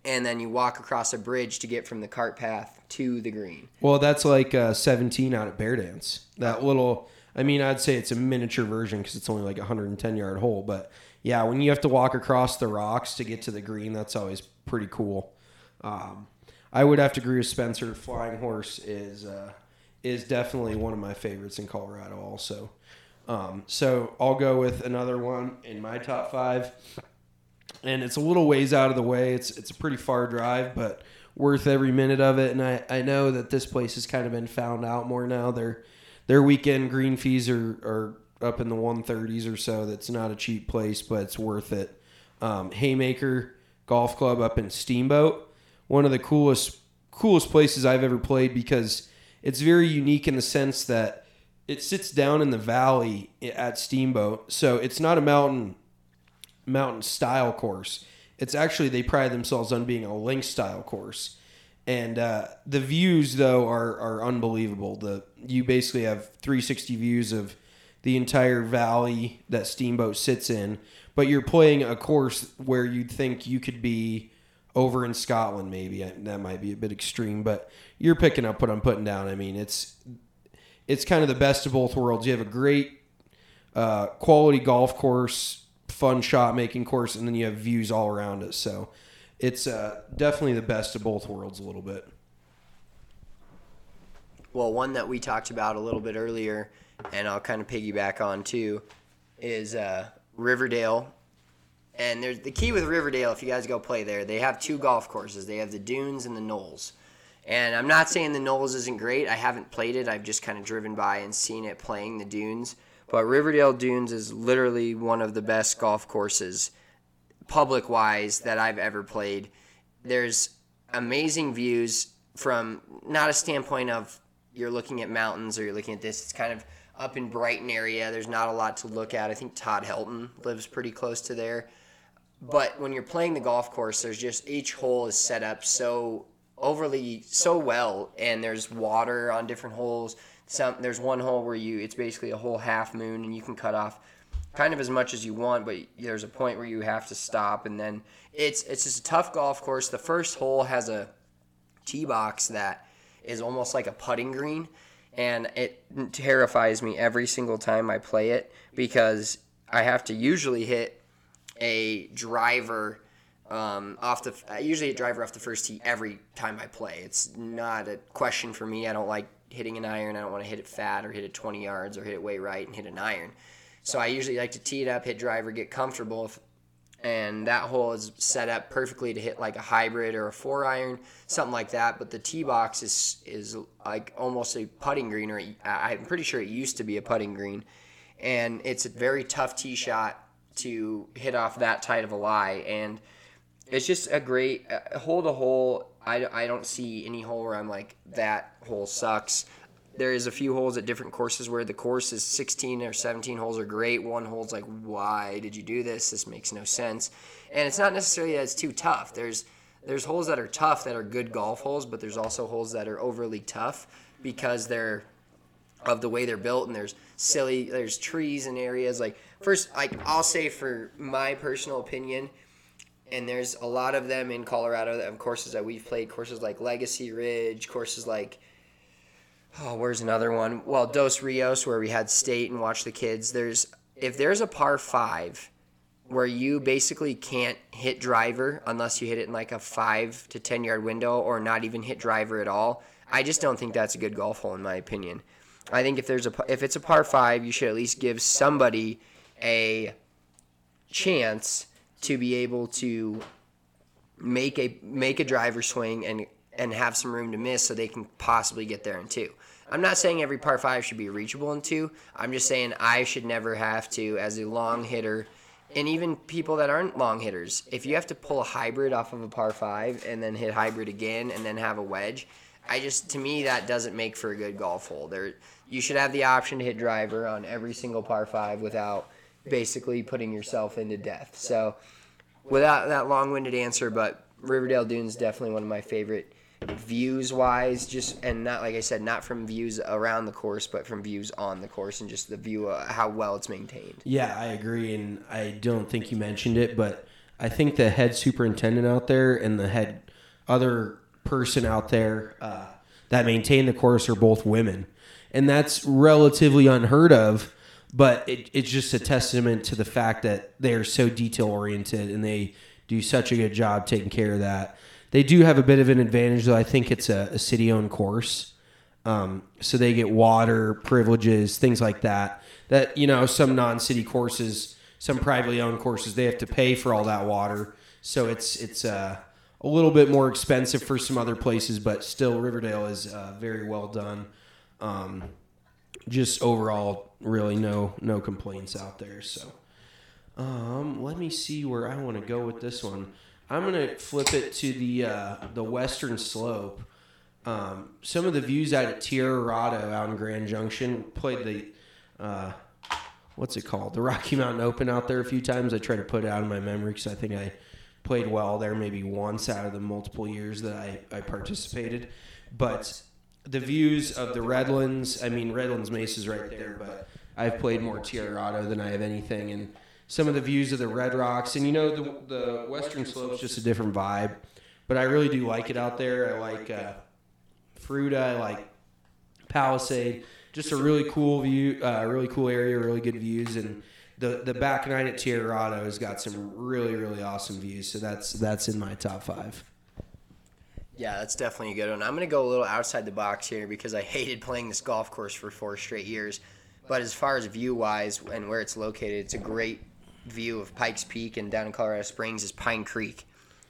Speaker 4: And then you walk across a bridge to get from the cart path to the green.
Speaker 5: Well, that's like uh, 17 out at Bear Dance. That little, I mean, I'd say it's a miniature version because it's only like a 110 yard hole. But yeah, when you have to walk across the rocks to get to the green, that's always pretty cool. Um, I would have to agree with Spencer. Flying Horse is uh, is definitely one of my favorites in Colorado. Also, um, so I'll go with another one in my top five, and it's a little ways out of the way. It's it's a pretty far drive, but worth every minute of it. And I, I know that this place has kind of been found out more now. Their their weekend green fees are, are up in the 130s or so. That's not a cheap place, but it's worth it. Um, Haymaker Golf Club up in Steamboat, one of the coolest coolest places I've ever played because it's very unique in the sense that it sits down in the valley at Steamboat. So it's not a mountain mountain style course. It's actually they pride themselves on being a link style course. And uh, the views though are are unbelievable. The you basically have 360 views of the entire valley that Steamboat sits in, but you're playing a course where you'd think you could be over in Scotland maybe. That might be a bit extreme, but you're picking up what I'm putting down. I mean, it's it's kind of the best of both worlds. You have a great uh, quality golf course, fun shot making course, and then you have views all around it. So it's uh, definitely the best of both worlds a little bit.
Speaker 4: Well, one that we talked about a little bit earlier, and I'll kind of piggyback on too, is uh, Riverdale. And there's the key with Riverdale. If you guys go play there, they have two golf courses. They have the Dunes and the Knolls. And I'm not saying the Knolls isn't great. I haven't played it. I've just kind of driven by and seen it playing the Dunes. But Riverdale Dunes is literally one of the best golf courses, public wise, that I've ever played. There's amazing views from not a standpoint of you're looking at mountains or you're looking at this. It's kind of up in Brighton area. There's not a lot to look at. I think Todd Helton lives pretty close to there. But when you're playing the golf course, there's just each hole is set up so overly so well and there's water on different holes. Some there's one hole where you it's basically a whole half moon and you can cut off kind of as much as you want but there's a point where you have to stop and then it's it's just a tough golf course. The first hole has a tee box that is almost like a putting green and it terrifies me every single time I play it because I have to usually hit a driver um, off the usually a driver off the first tee every time I play. It's not a question for me. I don't like hitting an iron. I don't want to hit it fat or hit it 20 yards or hit it way right and hit an iron. So I usually like to tee it up, hit driver, get comfortable, and that hole is set up perfectly to hit like a hybrid or a four iron, something like that. But the tee box is is like almost a putting green, or I'm pretty sure it used to be a putting green, and it's a very tough tee shot to hit off that tight of a lie and it's just a great uh, hole to hole. I, I don't see any hole where I'm like that hole sucks. There is a few holes at different courses where the course is 16 or 17 holes are great. One hole's like, why did you do this? This makes no sense. And it's not necessarily that it's too tough. There's there's holes that are tough that are good golf holes, but there's also holes that are overly tough because they're of the way they're built and there's silly there's trees in areas like first like I'll say for my personal opinion and there's a lot of them in Colorado that have courses that we've played, courses like Legacy Ridge, courses like oh, where's another one? Well, Dos Rios, where we had state and watched the kids. There's if there's a par five where you basically can't hit driver unless you hit it in like a five to ten yard window, or not even hit driver at all. I just don't think that's a good golf hole in my opinion. I think if there's a if it's a par five, you should at least give somebody a chance to be able to make a make a driver swing and and have some room to miss so they can possibly get there in two. I'm not saying every par five should be reachable in two. I'm just saying I should never have to as a long hitter and even people that aren't long hitters, if you have to pull a hybrid off of a par five and then hit hybrid again and then have a wedge, I just to me that doesn't make for a good golf hole. There you should have the option to hit driver on every single par five without basically putting yourself into death. So, without that long-winded answer, but Riverdale Dunes definitely one of my favorite views wise just and not like i said not from views around the course but from views on the course and just the view of how well it's maintained.
Speaker 5: Yeah i agree and i don't think you. mentioned it but i think the head superintendent out there and the head other person out there uh, that maintain the course are both women. And that's relatively unheard of but it, it's just a testament to the fact that they are so detail oriented and they do such a good job taking care of that They do have a bit of an advantage, though. I think it's a, a city-owned course, um, so they get water privileges, things like that. That you know, some non-city courses, some privately owned courses, they have to pay for all that water. So it's it's uh, a little bit more expensive for some other places, but still, Riverdale is uh, very well done. Um, just overall, really no no complaints out there. So, um, let me see where I want to go with this one. I'm gonna flip it to the uh, the western slope. Um, some of the views out at Tiara Rado out in Grand Junction played the uh, what's it called the Rocky Mountain Open out there a few times. I try to put it out of my memory because I think I played well there maybe once out of the multiple years that I, I participated. But the views of the Redlands, I mean Redlands Mesa's right there, but I've played more Tiara Rado than I have anything, and some of the views of the Red Rocks, and you know the the Western Slope's just a different vibe, but I really do like it out there. I like uh, Fruita, I like Palisade, just a really cool view, uh, really cool area, really good views, and the the back nine at Tiara Rado has got some really really awesome views. So that's that's in my top five.
Speaker 4: Yeah, that's definitely a good one. I'm going to go a little outside the box here because I hated playing this golf course for four straight years. But as far as view wise and where it's located, it's a great view of Pikes Peak and down in Colorado Springs is Pine Creek.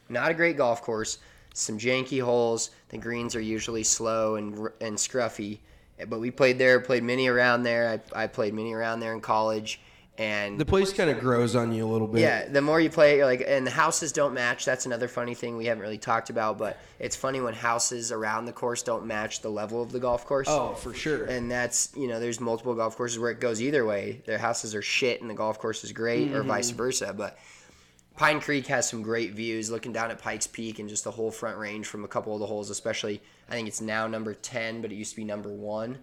Speaker 4: Not a great golf course, some janky holes. The greens are usually slow and and scruffy. But we played there, played many around there. I, I played many around there in college. And
Speaker 5: The place kind of grows on you a little bit.
Speaker 4: yeah, the more you play, it, you're like, and the houses don't match. That's another funny thing we haven't really talked about, but it's funny when houses around the course don't match the level of the golf course.
Speaker 5: Oh, for sure.
Speaker 4: And that's you know, there's multiple golf courses where it goes either way. Their houses are shit and the golf course is great, or
Speaker 5: Mhm.
Speaker 4: vice versa. But Pine Creek has some great views, looking down at Pikes Peak and just the whole front range from a couple of the holes, especially. I think it's now number ten, but it used to be number one.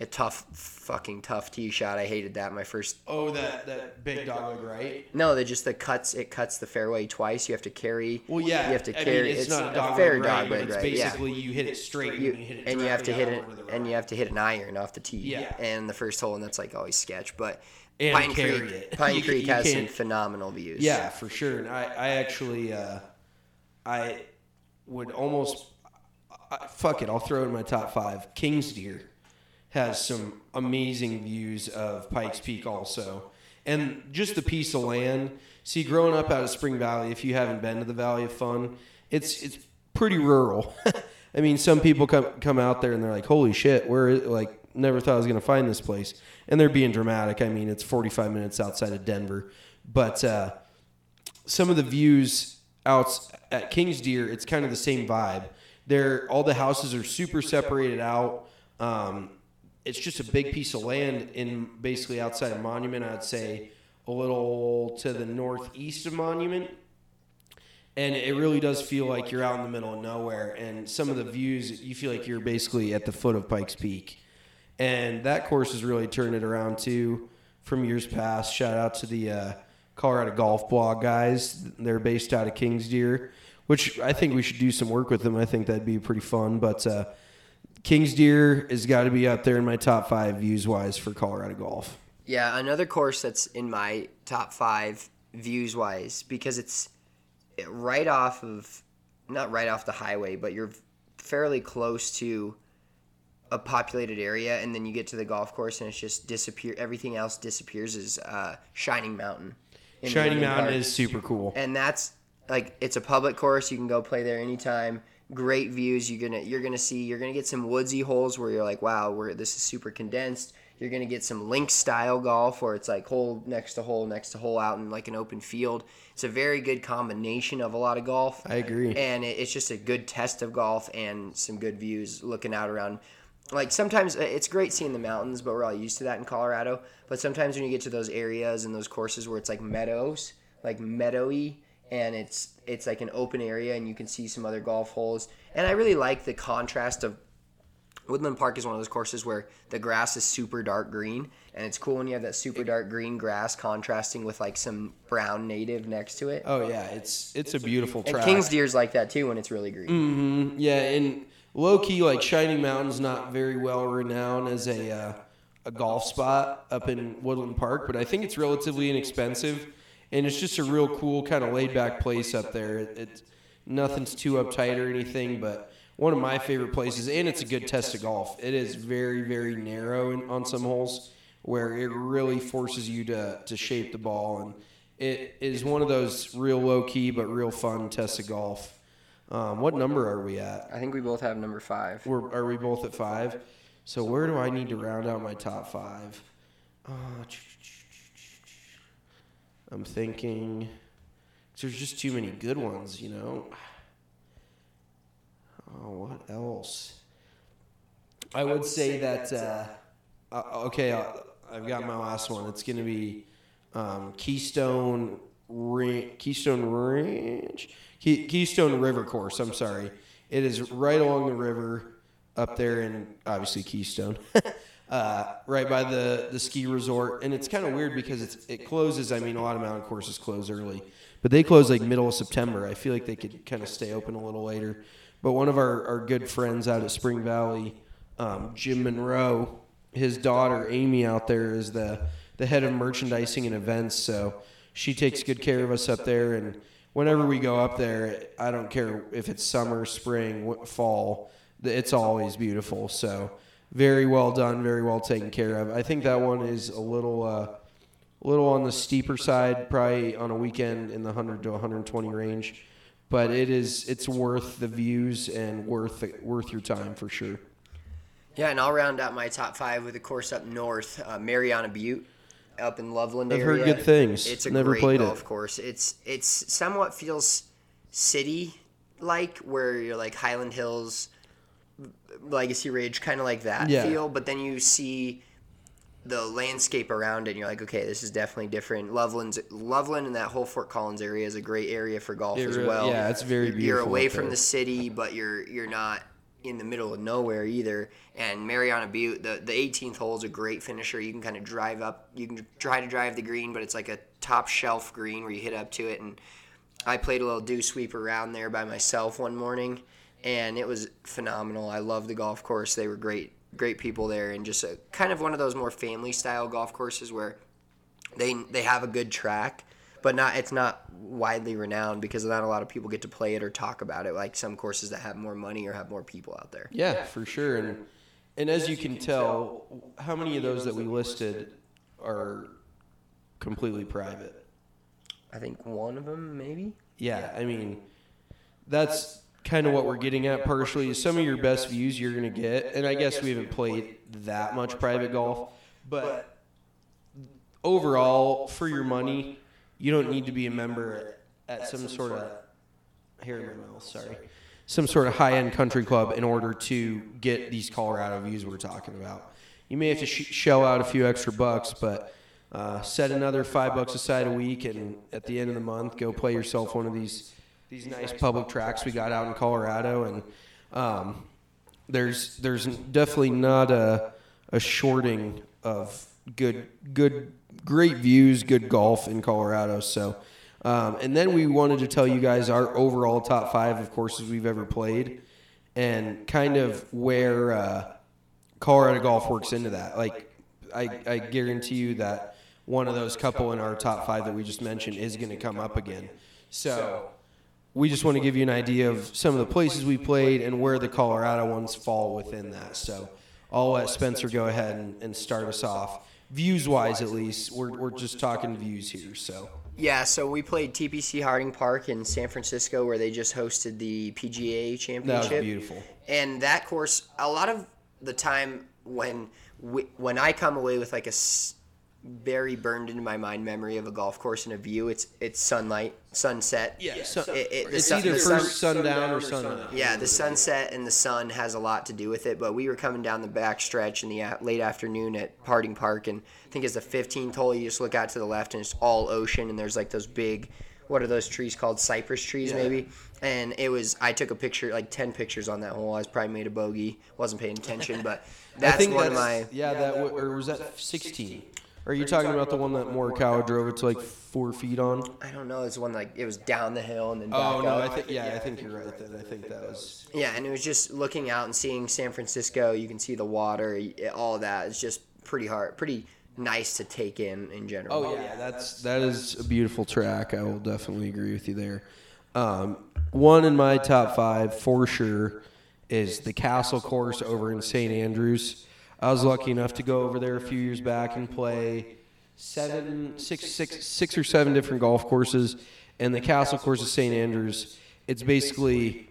Speaker 4: A tough, fucking tough tee shot. I hated that my first
Speaker 5: Oh, that that big dog leg, right?
Speaker 4: no, they just the cuts. It cuts the fairway twice. You have to carry.
Speaker 5: Well, yeah.
Speaker 4: You have to
Speaker 5: I mean,
Speaker 4: carry.
Speaker 5: it's not a
Speaker 4: a
Speaker 5: dog
Speaker 4: fair
Speaker 5: leg right,
Speaker 4: dog
Speaker 5: but it's
Speaker 4: right? Yeah.
Speaker 5: basically you hit it straight and
Speaker 4: You-
Speaker 5: you hit it
Speaker 4: and you have to hit it,
Speaker 5: out over the
Speaker 4: and you have to hit an iron off the tee.
Speaker 5: Yeah.
Speaker 4: And the first hole, and that's like always sketch. But
Speaker 5: And
Speaker 4: Pine Creek,
Speaker 5: it.
Speaker 4: Pine
Speaker 5: You-
Speaker 4: Creek
Speaker 5: you
Speaker 4: has some phenomenal views.
Speaker 5: Yeah, for sure. And I, I actually, uh, I would almost, I, fuck it, I'll throw it in my top five. King's Deer has some amazing views of Pikes Peak also. And just the piece of land. See, growing up out of Spring Valley, if you haven't been to the Valley of Fun, it's it's pretty rural. I mean, some people come come out there and they're like, "Holy shit, where is like never thought I was going to find this place." And they're being dramatic. I mean, it's 45 minutes outside of Denver, but uh, some of the views out at King's Deer, it's kind of the same vibe. There, all the houses are super separated out. Um, it's just a big piece of land in basically outside of Monument. I'd say a little to the northeast of Monument, and it really does feel like you're out in the middle of nowhere. And some of the views, you feel like you're basically at the foot of Pikes Peak. And that course has really turned it around too from years past. Shout out to the uh, Colorado Golf Blog guys. They're based out of Kings Deer, which I think we should do some work with them. I think that'd be pretty fun. But uh, Kings Deer has got to be up there in my top five views wise for Colorado golf.
Speaker 4: Yeah, another course that's in my top five views wise because it's right off of, not right off the highway, but you're fairly close to a populated area, and then you get to the golf course and it's just disappear. Everything else disappears. Is uh, Shining Mountain.
Speaker 5: Shining Mountain
Speaker 4: Park.
Speaker 5: is super cool.
Speaker 4: and that's like it's a public course. You can go play there anytime. Great views. You're gonna you're gonna see. You're gonna get some woodsy holes where you're like, wow, where this is super condensed. You're gonna get some link style golf where it's like hole next to hole next to hole out in like an open field. It's a very good combination of a lot of golf.
Speaker 5: I agree.
Speaker 4: And it, it's just a good test of golf and some good views looking out around. Like sometimes uh, it's great seeing the mountains, but we're all used to that in Colorado. But sometimes when you get to those areas and those courses where it's like meadows, like meadowy, and it's it's like an open area and you can see some other golf holes. And I really like the contrast of Woodland Park is one of those courses where the grass is super dark green, and it's cool when you have that super dark green grass contrasting with like some brown native next to it.
Speaker 5: Oh yeah, it's it's a beautiful
Speaker 4: And
Speaker 5: track.
Speaker 4: King's Deer's like that too when it's really green.
Speaker 5: hmm Yeah, and low key, like Shining Mountain's not very well renowned as a uh, a golf spot up in Woodland Park, but I think it's relatively inexpensive, and it's just a real cool kind of laid back place up there. It, it Nothing's too uptight or anything, but one of my favorite places, and it's a good test of golf. It is very, very narrow in, on some holes where it really forces you to, to shape the ball. And it is one of those real low key but real fun tests of golf. Um, what number are we at?
Speaker 4: I think we both have number five.
Speaker 5: We're, are we both at five? So where do I need to round out my top five? Uh, I'm thinking. There's just too many good ones, you know. Oh, what else? I would say that. Uh, uh, okay, uh, I've got my last one. It's going to be um, Keystone Ran- Keystone Ranch, Key- Keystone River Course. I'm sorry. It is right along the river up there in obviously Keystone, uh, right by the, the ski resort. And it's kind of weird because it's, it closes. I mean, a lot of mountain courses close early, but they close like middle of September. I feel like they could kind of stay open a little later. But one of our, our good friends out at Spring Valley, um, Jim Monroe, his daughter Amy out there is the, the head of merchandising and events. So she takes good care of us up there. And whenever we go up there, I don't care if it's summer, spring, fall it's always beautiful. So very well done, very well taken care of. I think that one is a little uh, a little on the steeper side, probably on a weekend in the 100 to 120 range, but it is it's worth the views and worth worth your time for sure.
Speaker 4: Yeah, and I'll round out my top five with a course up north, uh, Mariana Butte, up in Loveland
Speaker 5: I've
Speaker 4: area.
Speaker 5: heard good things.
Speaker 4: It's a
Speaker 5: Never
Speaker 4: great
Speaker 5: played
Speaker 4: golf
Speaker 5: it.
Speaker 4: course. It's it's somewhat feels city like, where you're like Highland Hills, Legacy Ridge, kind of like that
Speaker 5: Yeah.
Speaker 4: feel. But then you see the landscape around it, and you're like, okay, this is definitely different. Loveland's Loveland and that whole Fort Collins area is a great area for golf
Speaker 5: It
Speaker 4: as
Speaker 5: really-
Speaker 4: well.
Speaker 5: yeah, it's very
Speaker 4: You're
Speaker 5: beautiful
Speaker 4: away from the city, but you're you're not in the middle of nowhere either. And Mariana Butte, the the 18th hole is a great finisher. You can kind of drive up. You can try to drive the green, but it's like a top shelf green where you hit up to it. And I played a little dew sweep around there by myself one morning, and it was phenomenal. I love the golf course. They were great, great people there, and just a kind of one of those more family style golf courses where they they have a good track, but not it's not widely renowned because not a lot of people get to play it or talk about it like some courses that have more money or have more people out there.
Speaker 5: Yeah, for sure. And and as you can tell, how many of those that we listed are completely private?
Speaker 4: I think one of them maybe.
Speaker 5: Yeah, I mean, that's kind of what we're getting at partially. Is some of your best views you're going to get, and I guess we haven't played that much private golf, but overall, for your money, you don't need to be a member at some sort of hair in my mouth. Sorry, some sort of high-end country club in order to get these Colorado views we're talking about. You may have to sh- shell out a few extra bucks, but uh, set another five bucks aside a week, and at the end of the month, go play yourself one of these these nice public tracks we got out in Colorado, and um, there's there's definitely not a a shorting of good good great views, good golf in Colorado. So, um, and then we wanted to tell you guys our overall top five of courses we've ever played, and kind of where uh, Colorado golf works into that. Like, I, I guarantee you that one of those couple in our top five that we just mentioned is going to come up again. So we just want to give you an idea of some of the places we played and where the Colorado ones fall within that. So I'll let Spencer go ahead and, and start us off. Views wise, at least, we're, we're just talking views here. So
Speaker 4: Yeah, so we played TPC Harding Park in San Francisco where they just hosted the PGA Championship.
Speaker 5: That was beautiful.
Speaker 4: And that course, a lot of the time when we, when I come away with like a very burned into my mind memory of a golf course and a view, it's it's sunlight, sunset.
Speaker 5: Yeah, so-
Speaker 4: It- it- the
Speaker 5: it's
Speaker 4: sun-
Speaker 5: either
Speaker 4: the sun-
Speaker 5: first sundown or sundown.
Speaker 4: Yeah, the sunset and the sun has a lot to do with it. But we were coming down the back stretch in the late afternoon at Harding Park, and I think it's the 15th hole. You just look out to the left, and it's all ocean, and there's like those big, what are those trees called? Cypress trees, maybe. And it was. I took a picture, like 10 pictures on that hole. I was probably made a bogey, wasn't paying attention, but that's
Speaker 5: I think
Speaker 4: one
Speaker 5: that's,
Speaker 4: of my.
Speaker 5: yeah that w- or was that 16? Are you talking about the one that Morikawa drove it to like four feet on?
Speaker 4: I don't know. It's one like it was down the hill and then back
Speaker 5: Oh no,
Speaker 4: up.
Speaker 5: I think yeah, I think you're right. Then I think that was
Speaker 4: Yeah, and it was just looking out and seeing San Francisco. You can see the water, all that. It's just pretty hard, pretty nice to take in in general.
Speaker 5: Oh yeah, that's that is a beautiful track. I will definitely agree with you there. Um, one in my top five for sure is the Castle Course over in St. Andrews. I was lucky enough to go over there a few years back and play seven, six, six, six or seven different golf courses. And the Castle Course of St. Andrews, it's basically,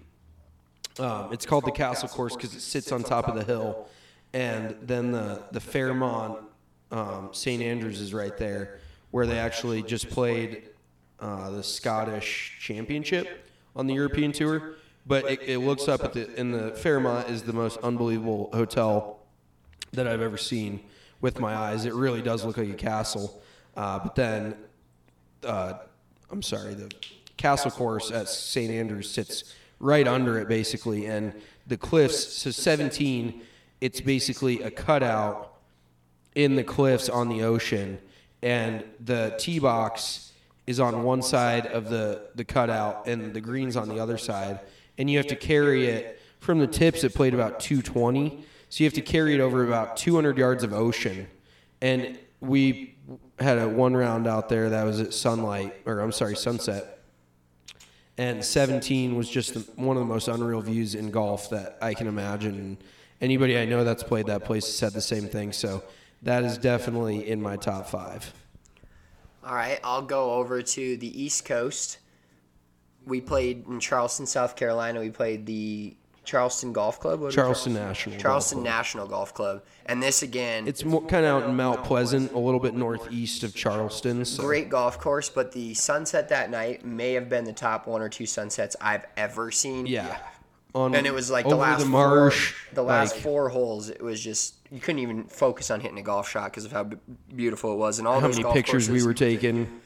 Speaker 5: um, it's called the Castle Course because it sits on top of the hill. And then the, the Fairmont um, St. Andrews is right there, where they actually just played uh, the Scottish Championship on the European Tour. But it, it looks up at the in the Fairmont is the most unbelievable hotel that I've ever seen with my eyes. It really does look like a castle. Uh, but then, uh, I'm sorry, the castle course at St. Andrews sits right under it basically, and the cliffs. So 17, it's basically a cutout in the cliffs on the ocean, and the tee box is on one side of the the cutout, and the greens on the other side, and you have to carry it from the tips. It played about 220, so you have to carry it over about 200 yards of ocean, and we had a one round out there that was at sunlight, or I'm sorry, sunset. And 17 was just the, one of the most unreal views in golf that I can imagine. Anybody I know that's played that place said the same thing. So that is definitely in my top five.
Speaker 4: All right, I'll go over to the East Coast. We played in Charleston, South Carolina. We played the Charleston Golf Club. What do we call?
Speaker 5: Charleston National. Golf
Speaker 4: Charleston
Speaker 5: Club.
Speaker 4: National Golf Club. And this again,
Speaker 5: It's more, kind of out in Mount Pleasant, a little bit northeast of Charleston. So.
Speaker 4: great golf course, but the sunset that night may have been the top one or two sunsets I've ever seen.
Speaker 5: Yeah. On,
Speaker 4: And it was like the last
Speaker 5: the marsh.
Speaker 4: four, the last
Speaker 5: like,
Speaker 4: four holes. It was just you couldn't even focus on hitting a golf shot because of how beautiful it was, and all
Speaker 5: how
Speaker 4: those
Speaker 5: many
Speaker 4: golf
Speaker 5: pictures we were taking.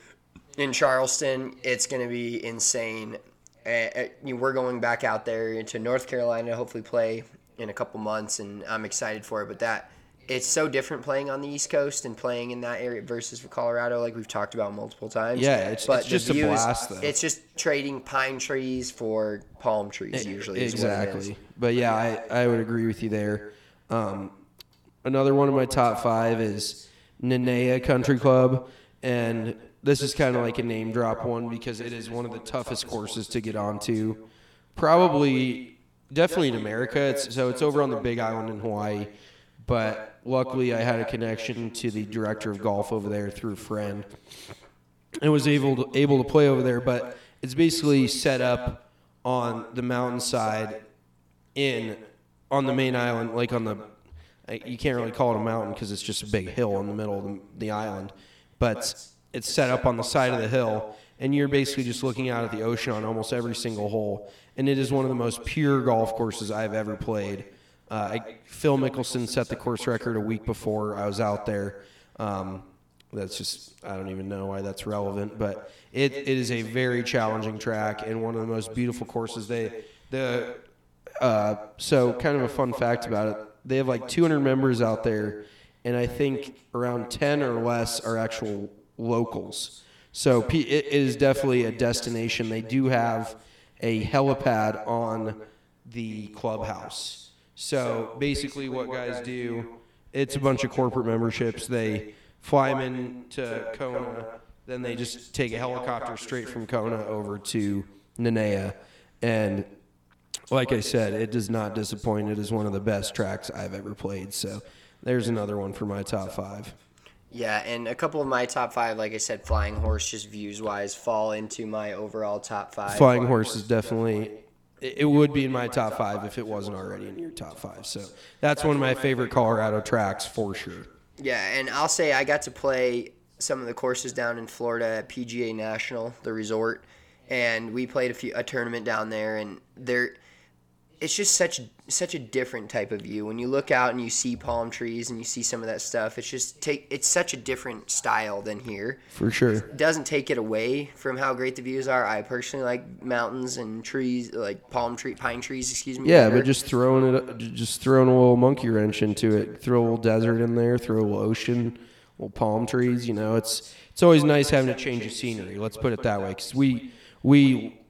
Speaker 4: in Charleston. It's going to be insane. Uh, you know, we're going back out there to North Carolina to hopefully play in a couple months, and I'm excited for it. But that it's so different playing on the East Coast and playing in that area versus for Colorado, like we've talked about multiple times.
Speaker 5: Yeah, it's-
Speaker 4: but
Speaker 5: it's just a blast, though.
Speaker 4: It's just trading pine trees for palm trees usually. is what it is.
Speaker 5: Exactly. But yeah, I, I would agree with you there. Um, another one of my top five is Nanea Country Club. And this is kind of like a name drop one because it is one of the toughest courses to get onto. Probably, definitely in America. It's, so it's over on the Big Island in Hawaii. But luckily, I had a connection to the director of golf over there through a friend and was able to, able to play over there. But it's basically set up on the mountainside in on the main island, like on the you can't really call it a mountain because it's just a big hill in the middle of the, the island, but it's set up on the side of the hill, and you're basically just looking out at the ocean on almost every single hole. And it is one of the most pure golf courses I've ever played. Uh, I, Phil Mickelson set the course record a week before I was out there. Um, that's just I don't even know why that's relevant, but it, it is a very challenging track and one of the most beautiful courses. They the uh, so kind of a fun fact about it. They have like 200 members out there, and I think around 10 or less are actual locals. So pe- it is definitely a destination. They do have a helipad on the clubhouse. So basically, what guys do, it's a bunch of corporate memberships. They fly them in to Kona, then they just take a helicopter straight from Kona over to Nanea, and like I said, it does not disappoint. It is one of the best tracks I've ever played. So there's another one for my top five.
Speaker 4: Yeah, and a couple of my top five, like I said, Flying Horse, just views wise, fall into my overall top five.
Speaker 5: Flying Horse is definitely. It it would be in my top five if it wasn't already in your top five. So that's one of my favorite Colorado tracks for sure.
Speaker 4: Yeah, and I'll say I got to play some of the courses down in Florida at PGA National, the resort, and we played a few a tournament down there, and there, it's just such such a different type of view when you look out and you see palm trees and you see some of that stuff. It's just take it's such a different style than here.
Speaker 5: For sure.
Speaker 4: It doesn't take it away from how great the views are. I personally like mountains and trees, like palm tree, pine trees. Excuse me.
Speaker 5: Yeah, but just throwing it, just throwing a little monkey wrench into it. Throw a little desert in there. Throw a little ocean, little palm trees. You know, it's it's always nice having a change of scenery. Let's put it that way, because we we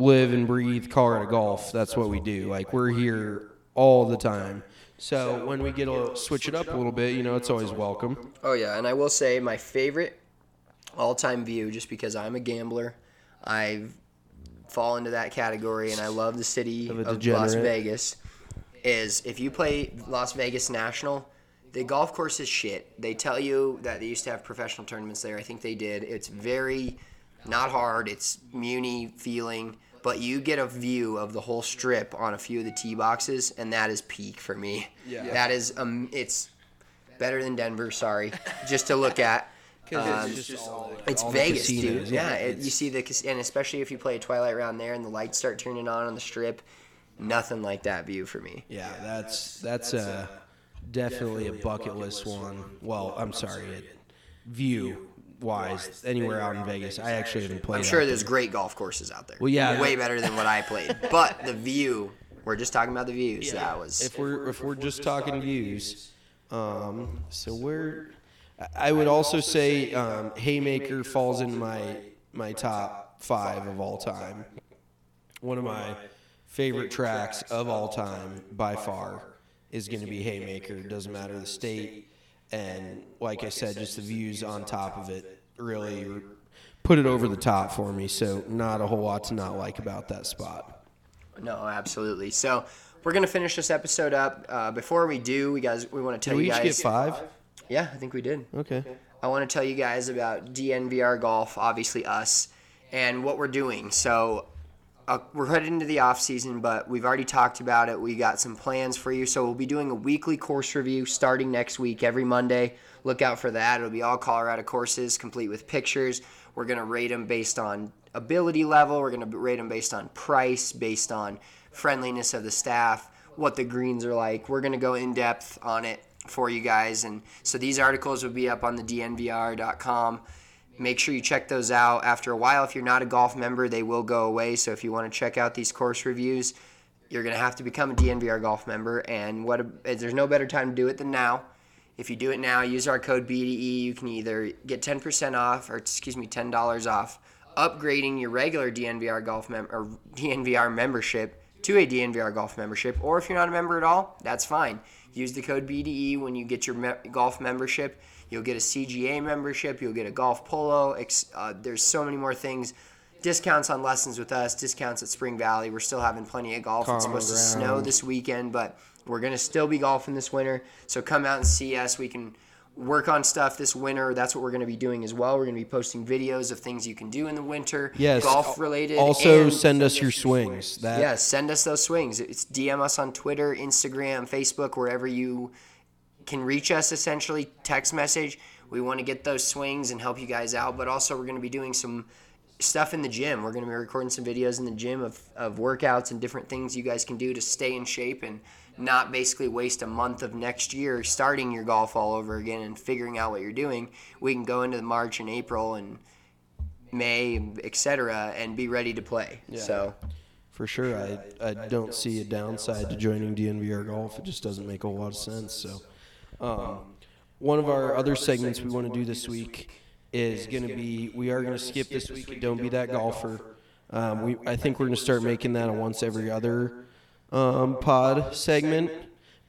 Speaker 5: live and breathe Colorado golf. That's what we do. Like we're here all the time. So when we get to switch it up a little bit, you know, it's always welcome.
Speaker 4: Oh yeah, and I will say my favorite all-time view, just because I'm a gambler, I've fall into that category, and I love the city
Speaker 5: Of
Speaker 4: of, Las. Vegas. Is if you play Las Vegas National, the golf course is shit. They tell you that they used to have professional tournaments there. I think they did. It's very not hard. It's Muni feeling, but you get a view of the whole strip on a few of the tee boxes, and that is peak for me.
Speaker 5: Yeah.
Speaker 4: That is um, it's better than Denver. Sorry, just to look at. Um,
Speaker 5: it's just all
Speaker 4: it's
Speaker 5: all the
Speaker 4: Vegas,
Speaker 5: casinos,
Speaker 4: dude. Yeah,
Speaker 5: yeah,
Speaker 4: it, you see the and especially if you play a twilight round there and the lights start turning on on the strip, nothing like that view for me.
Speaker 5: Yeah, that's that's uh, definitely a bucket list one. Well, I'm sorry, it, view wise, anywhere out in Vegas. I actually haven't played.
Speaker 4: I'm sure there's
Speaker 5: there.
Speaker 4: great golf courses out there.
Speaker 5: Well, yeah.
Speaker 4: way better than what I played. But the view, we're just talking about the views. That was
Speaker 5: If we're if we're just talking views, um, so we're. I- I would also say um, Haymaker falls in my my top five of all time. One of my favorite tracks of all time by far is going to be Haymaker. Doesn't matter the state, and like I said, just the views on top of it really put it over the top for me. So not a whole lot to not like about that spot.
Speaker 4: no, absolutely. So we're gonna finish this episode up. Uh, before we do, we guys we want to
Speaker 5: Did
Speaker 4: tell
Speaker 5: we
Speaker 4: you
Speaker 5: each
Speaker 4: guys.
Speaker 5: get five?
Speaker 4: Yeah, I think we did.
Speaker 5: Okay.
Speaker 4: I want to tell you guys about DNVR Golf, obviously us, and what we're doing. So uh, we're headed into the off season, but we've already talked about it. We got some plans for you. So we'll be doing a weekly course review starting next week, every Monday. Look out for that. It'll be all Colorado courses, complete with pictures. We're gonna rate them based on ability level. We're gonna rate them based on price, based on friendliness of the staff, what the greens are like. We're gonna go in depth on it for you guys. And so these articles will be up on the DNVR.com. Make sure you check those out. After a while, if you're not a golf member, they will go away. So if you want to check out these course reviews, you're going to have to become a DNVR golf member. And what a, eh, there's no better time to do it than now. If you do it now, use our code BDE. You can either get 10% off, or excuse me, $10 off, upgrading your regular DNVR golf mem- or DNVR membership to a DNVR golf membership. Or if you're not a member at all, that's fine. Use the code BDE when you get your me- golf membership. You'll get a CGA membership. You'll get a golf polo. Uh, there's so many more things. Discounts on lessons with us. Discounts at Spring Valley. We're still having plenty of golf. it's
Speaker 5: Common
Speaker 4: supposed to snow this weekend, but we're gonna still be golfing this winter. So come out and see us. We can work on stuff this winter. That's what we're gonna be doing as well. We're gonna be posting videos of things you can do in the winter.
Speaker 5: Yes.
Speaker 4: golf related.
Speaker 5: Also,
Speaker 4: and-
Speaker 5: send us your swings. That
Speaker 4: yeah, send us those swings. It's DM us on Twitter, Instagram, Facebook, wherever you can reach us. Essentially, text message. We want to get those swings and help you guys out. But also, we're going to be doing some stuff in the gym. We're going to be recording some videos in the gym of, of workouts and different things you guys can do to stay in shape and not basically waste a month of next year starting your golf all over again and figuring out what you're doing. We can go into March and April and May, etc., and be ready to play. So.
Speaker 5: for sure. I I don't see a downside to joining DNVR Golf. It just doesn't make a whole lot of sense. So, um, one of our other segments we want to do this week is going to be we are going to skip this week. and Don't be that golfer. Um, we I think we're going to start making that a once every other um, pod segment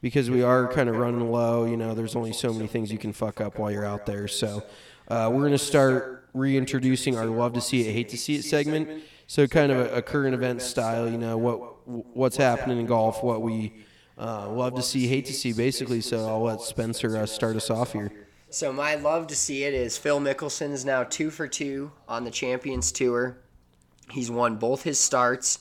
Speaker 5: because we are kind of running low. You know, there's only so many things you can fuck up while you're out there. So uh, we're going to start reintroducing our love to see it, hate to see it segment. So kind of a, a current event style. You know what what's happening in golf, what we uh, love to see, hate to see, basically. So I'll let Spencer uh, start us off here.
Speaker 4: So my love to see it is Phil Mickelson is now two for two on the Champions Tour. He's won both his starts.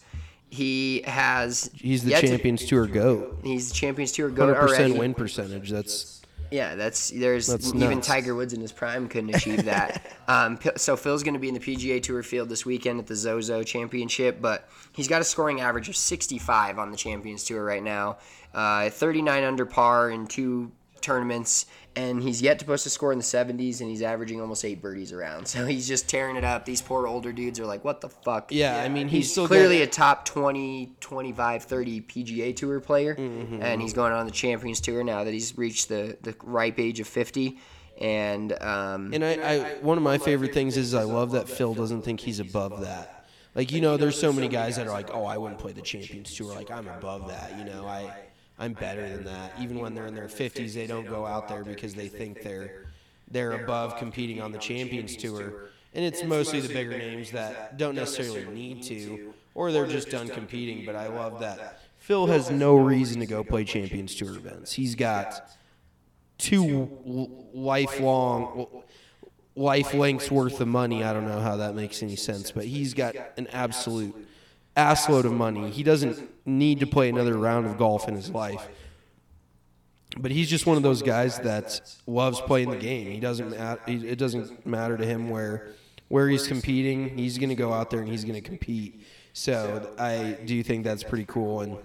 Speaker 4: He has
Speaker 5: He's the
Speaker 4: yet to-
Speaker 5: Champions Tour goat.
Speaker 4: he's the Champions Tour goat
Speaker 5: 100%
Speaker 4: already.
Speaker 5: win percentage. That's
Speaker 4: Yeah, that's there's
Speaker 5: That's
Speaker 4: even
Speaker 5: nuts.
Speaker 4: Tiger Woods in his prime couldn't achieve that. um, so Phil's going to be in the PGA Tour field this weekend at the Zozo Championship, but he's got a scoring average of 65 on the Champions Tour right now, uh, 39 under par in two tournaments, and he's yet to post a score in the 70s, and he's averaging almost eight birdies around. So he's just tearing it up. These poor older dudes are like, what the fuck?
Speaker 5: Yeah, I mean, he's
Speaker 4: he's
Speaker 5: still
Speaker 4: clearly
Speaker 5: got-
Speaker 4: a top 20, 25, 30 PGA Tour player,
Speaker 5: Mm-hmm.
Speaker 4: and he's going on the Champions Tour now that he's reached the, the ripe age of 50. And, um,
Speaker 5: And I, I, one of my favorite things is I love that Phil doesn't think he's above that. Like you know, there's so many guys that are like, "Oh, I wouldn't play the Champions Tour." Like I'm above that. You know, I, I'm better than that. Even when they're in their 50s, they don't go out there because they think they're, they're above competing on the Champions Tour. And it's mostly the bigger names that don't necessarily need to or they're just done competing. But I love that Phil has no reason to go play Champions Tour events. He's got two lifelong life lengths worth of money. I don't know how that makes any sense, but he's got an absolute assload of money. He doesn't need to play another round of golf in his life. But he's just one of those guys that loves playing the game. He doesn't it doesn't matter to him where where he's competing. He's going to go out there and he's going to compete. So I do think that's pretty cool and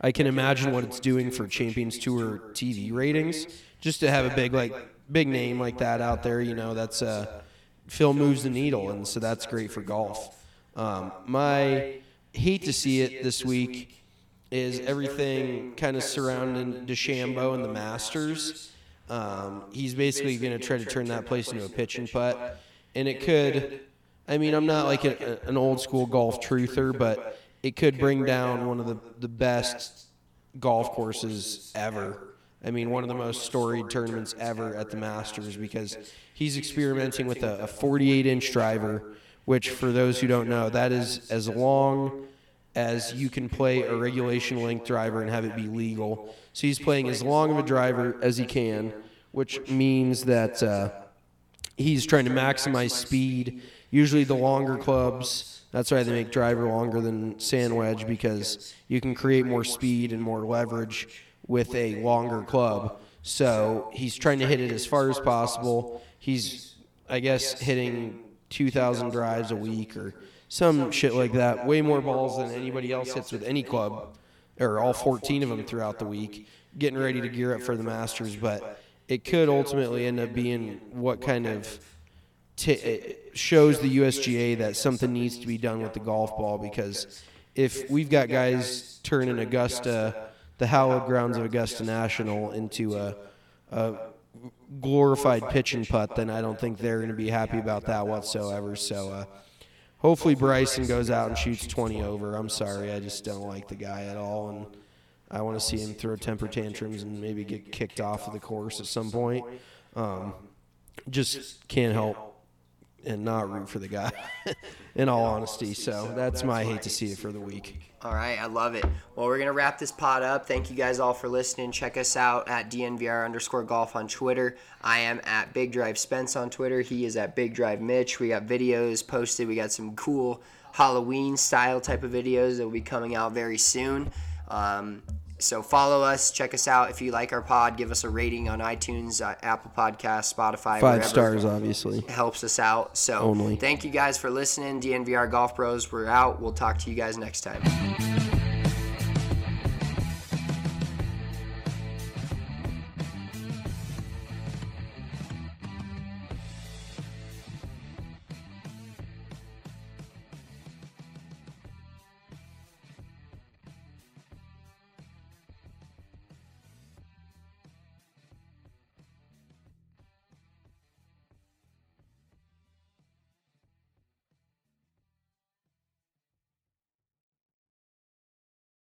Speaker 5: I can imagine what it's doing for Champions Tour TV ratings just to have a big like big name like that out there, you know, that's uh Phil moves the needle and so that's great for golf. Um, my hate to see it this week is everything kind of surrounding DeChambeau and the Masters. Um, he's basically going to try to turn that place into a pitch and putt, and it could. I mean, I'm not like a, an old school golf truther, but it could bring down one of the, the best golf courses ever. I mean, one of the most storied tournaments ever at the Masters because he's experimenting with a 48 inch driver, which, for those who don't know, that is as long as you can play a regulation length driver and have it be legal. So he's playing as long of a driver as he can, which means that uh, he's trying to maximize speed. Usually, the longer clubs, that's why they make driver longer than sand wedge because you can create more speed and more leverage with a longer club. So he's trying to hit it as far as possible. He's, I guess, hitting 2,000 drives a week or some shit like that. Way more balls than anybody else hits with any club, or all 14 of them throughout the week. Getting ready to gear up for the Masters, but it could ultimately end up being what kind of t- shows the USGA that something needs to be done with the golf ball because if we've got guys turning Augusta, the hallowed grounds of Augusta National, into a, a glorified pitch and putt, then I don't think they're going to be happy about that whatsoever. So. Uh, Hopefully Bryson goes out and shoots 20 over. I'm sorry, I just don't like the guy at all, and I want to see him throw temper tantrums and maybe get kicked off of the course at some point. Um, just can't help and not root for the guy, in all honesty. So that's my hate to see it for the week.
Speaker 4: All right, I love it. Well, we're gonna wrap this pod up. Thank you guys all for listening. Check us out at DNVR underscore golf on Twitter. I am at Big Drive Spence on Twitter. He is at Big Drive Mitch. We got videos posted. We got some cool Halloween style type of videos that will be coming out very soon. Um, so follow us, check us out. If you like our pod, give us a rating on iTunes, uh, Apple Podcasts, Spotify.
Speaker 5: Five
Speaker 4: wherever.
Speaker 5: stars, obviously.
Speaker 4: It helps us out. So
Speaker 5: Only.
Speaker 4: thank you guys for listening. DNVR Golf Bros, we're out. We'll talk to you guys next time.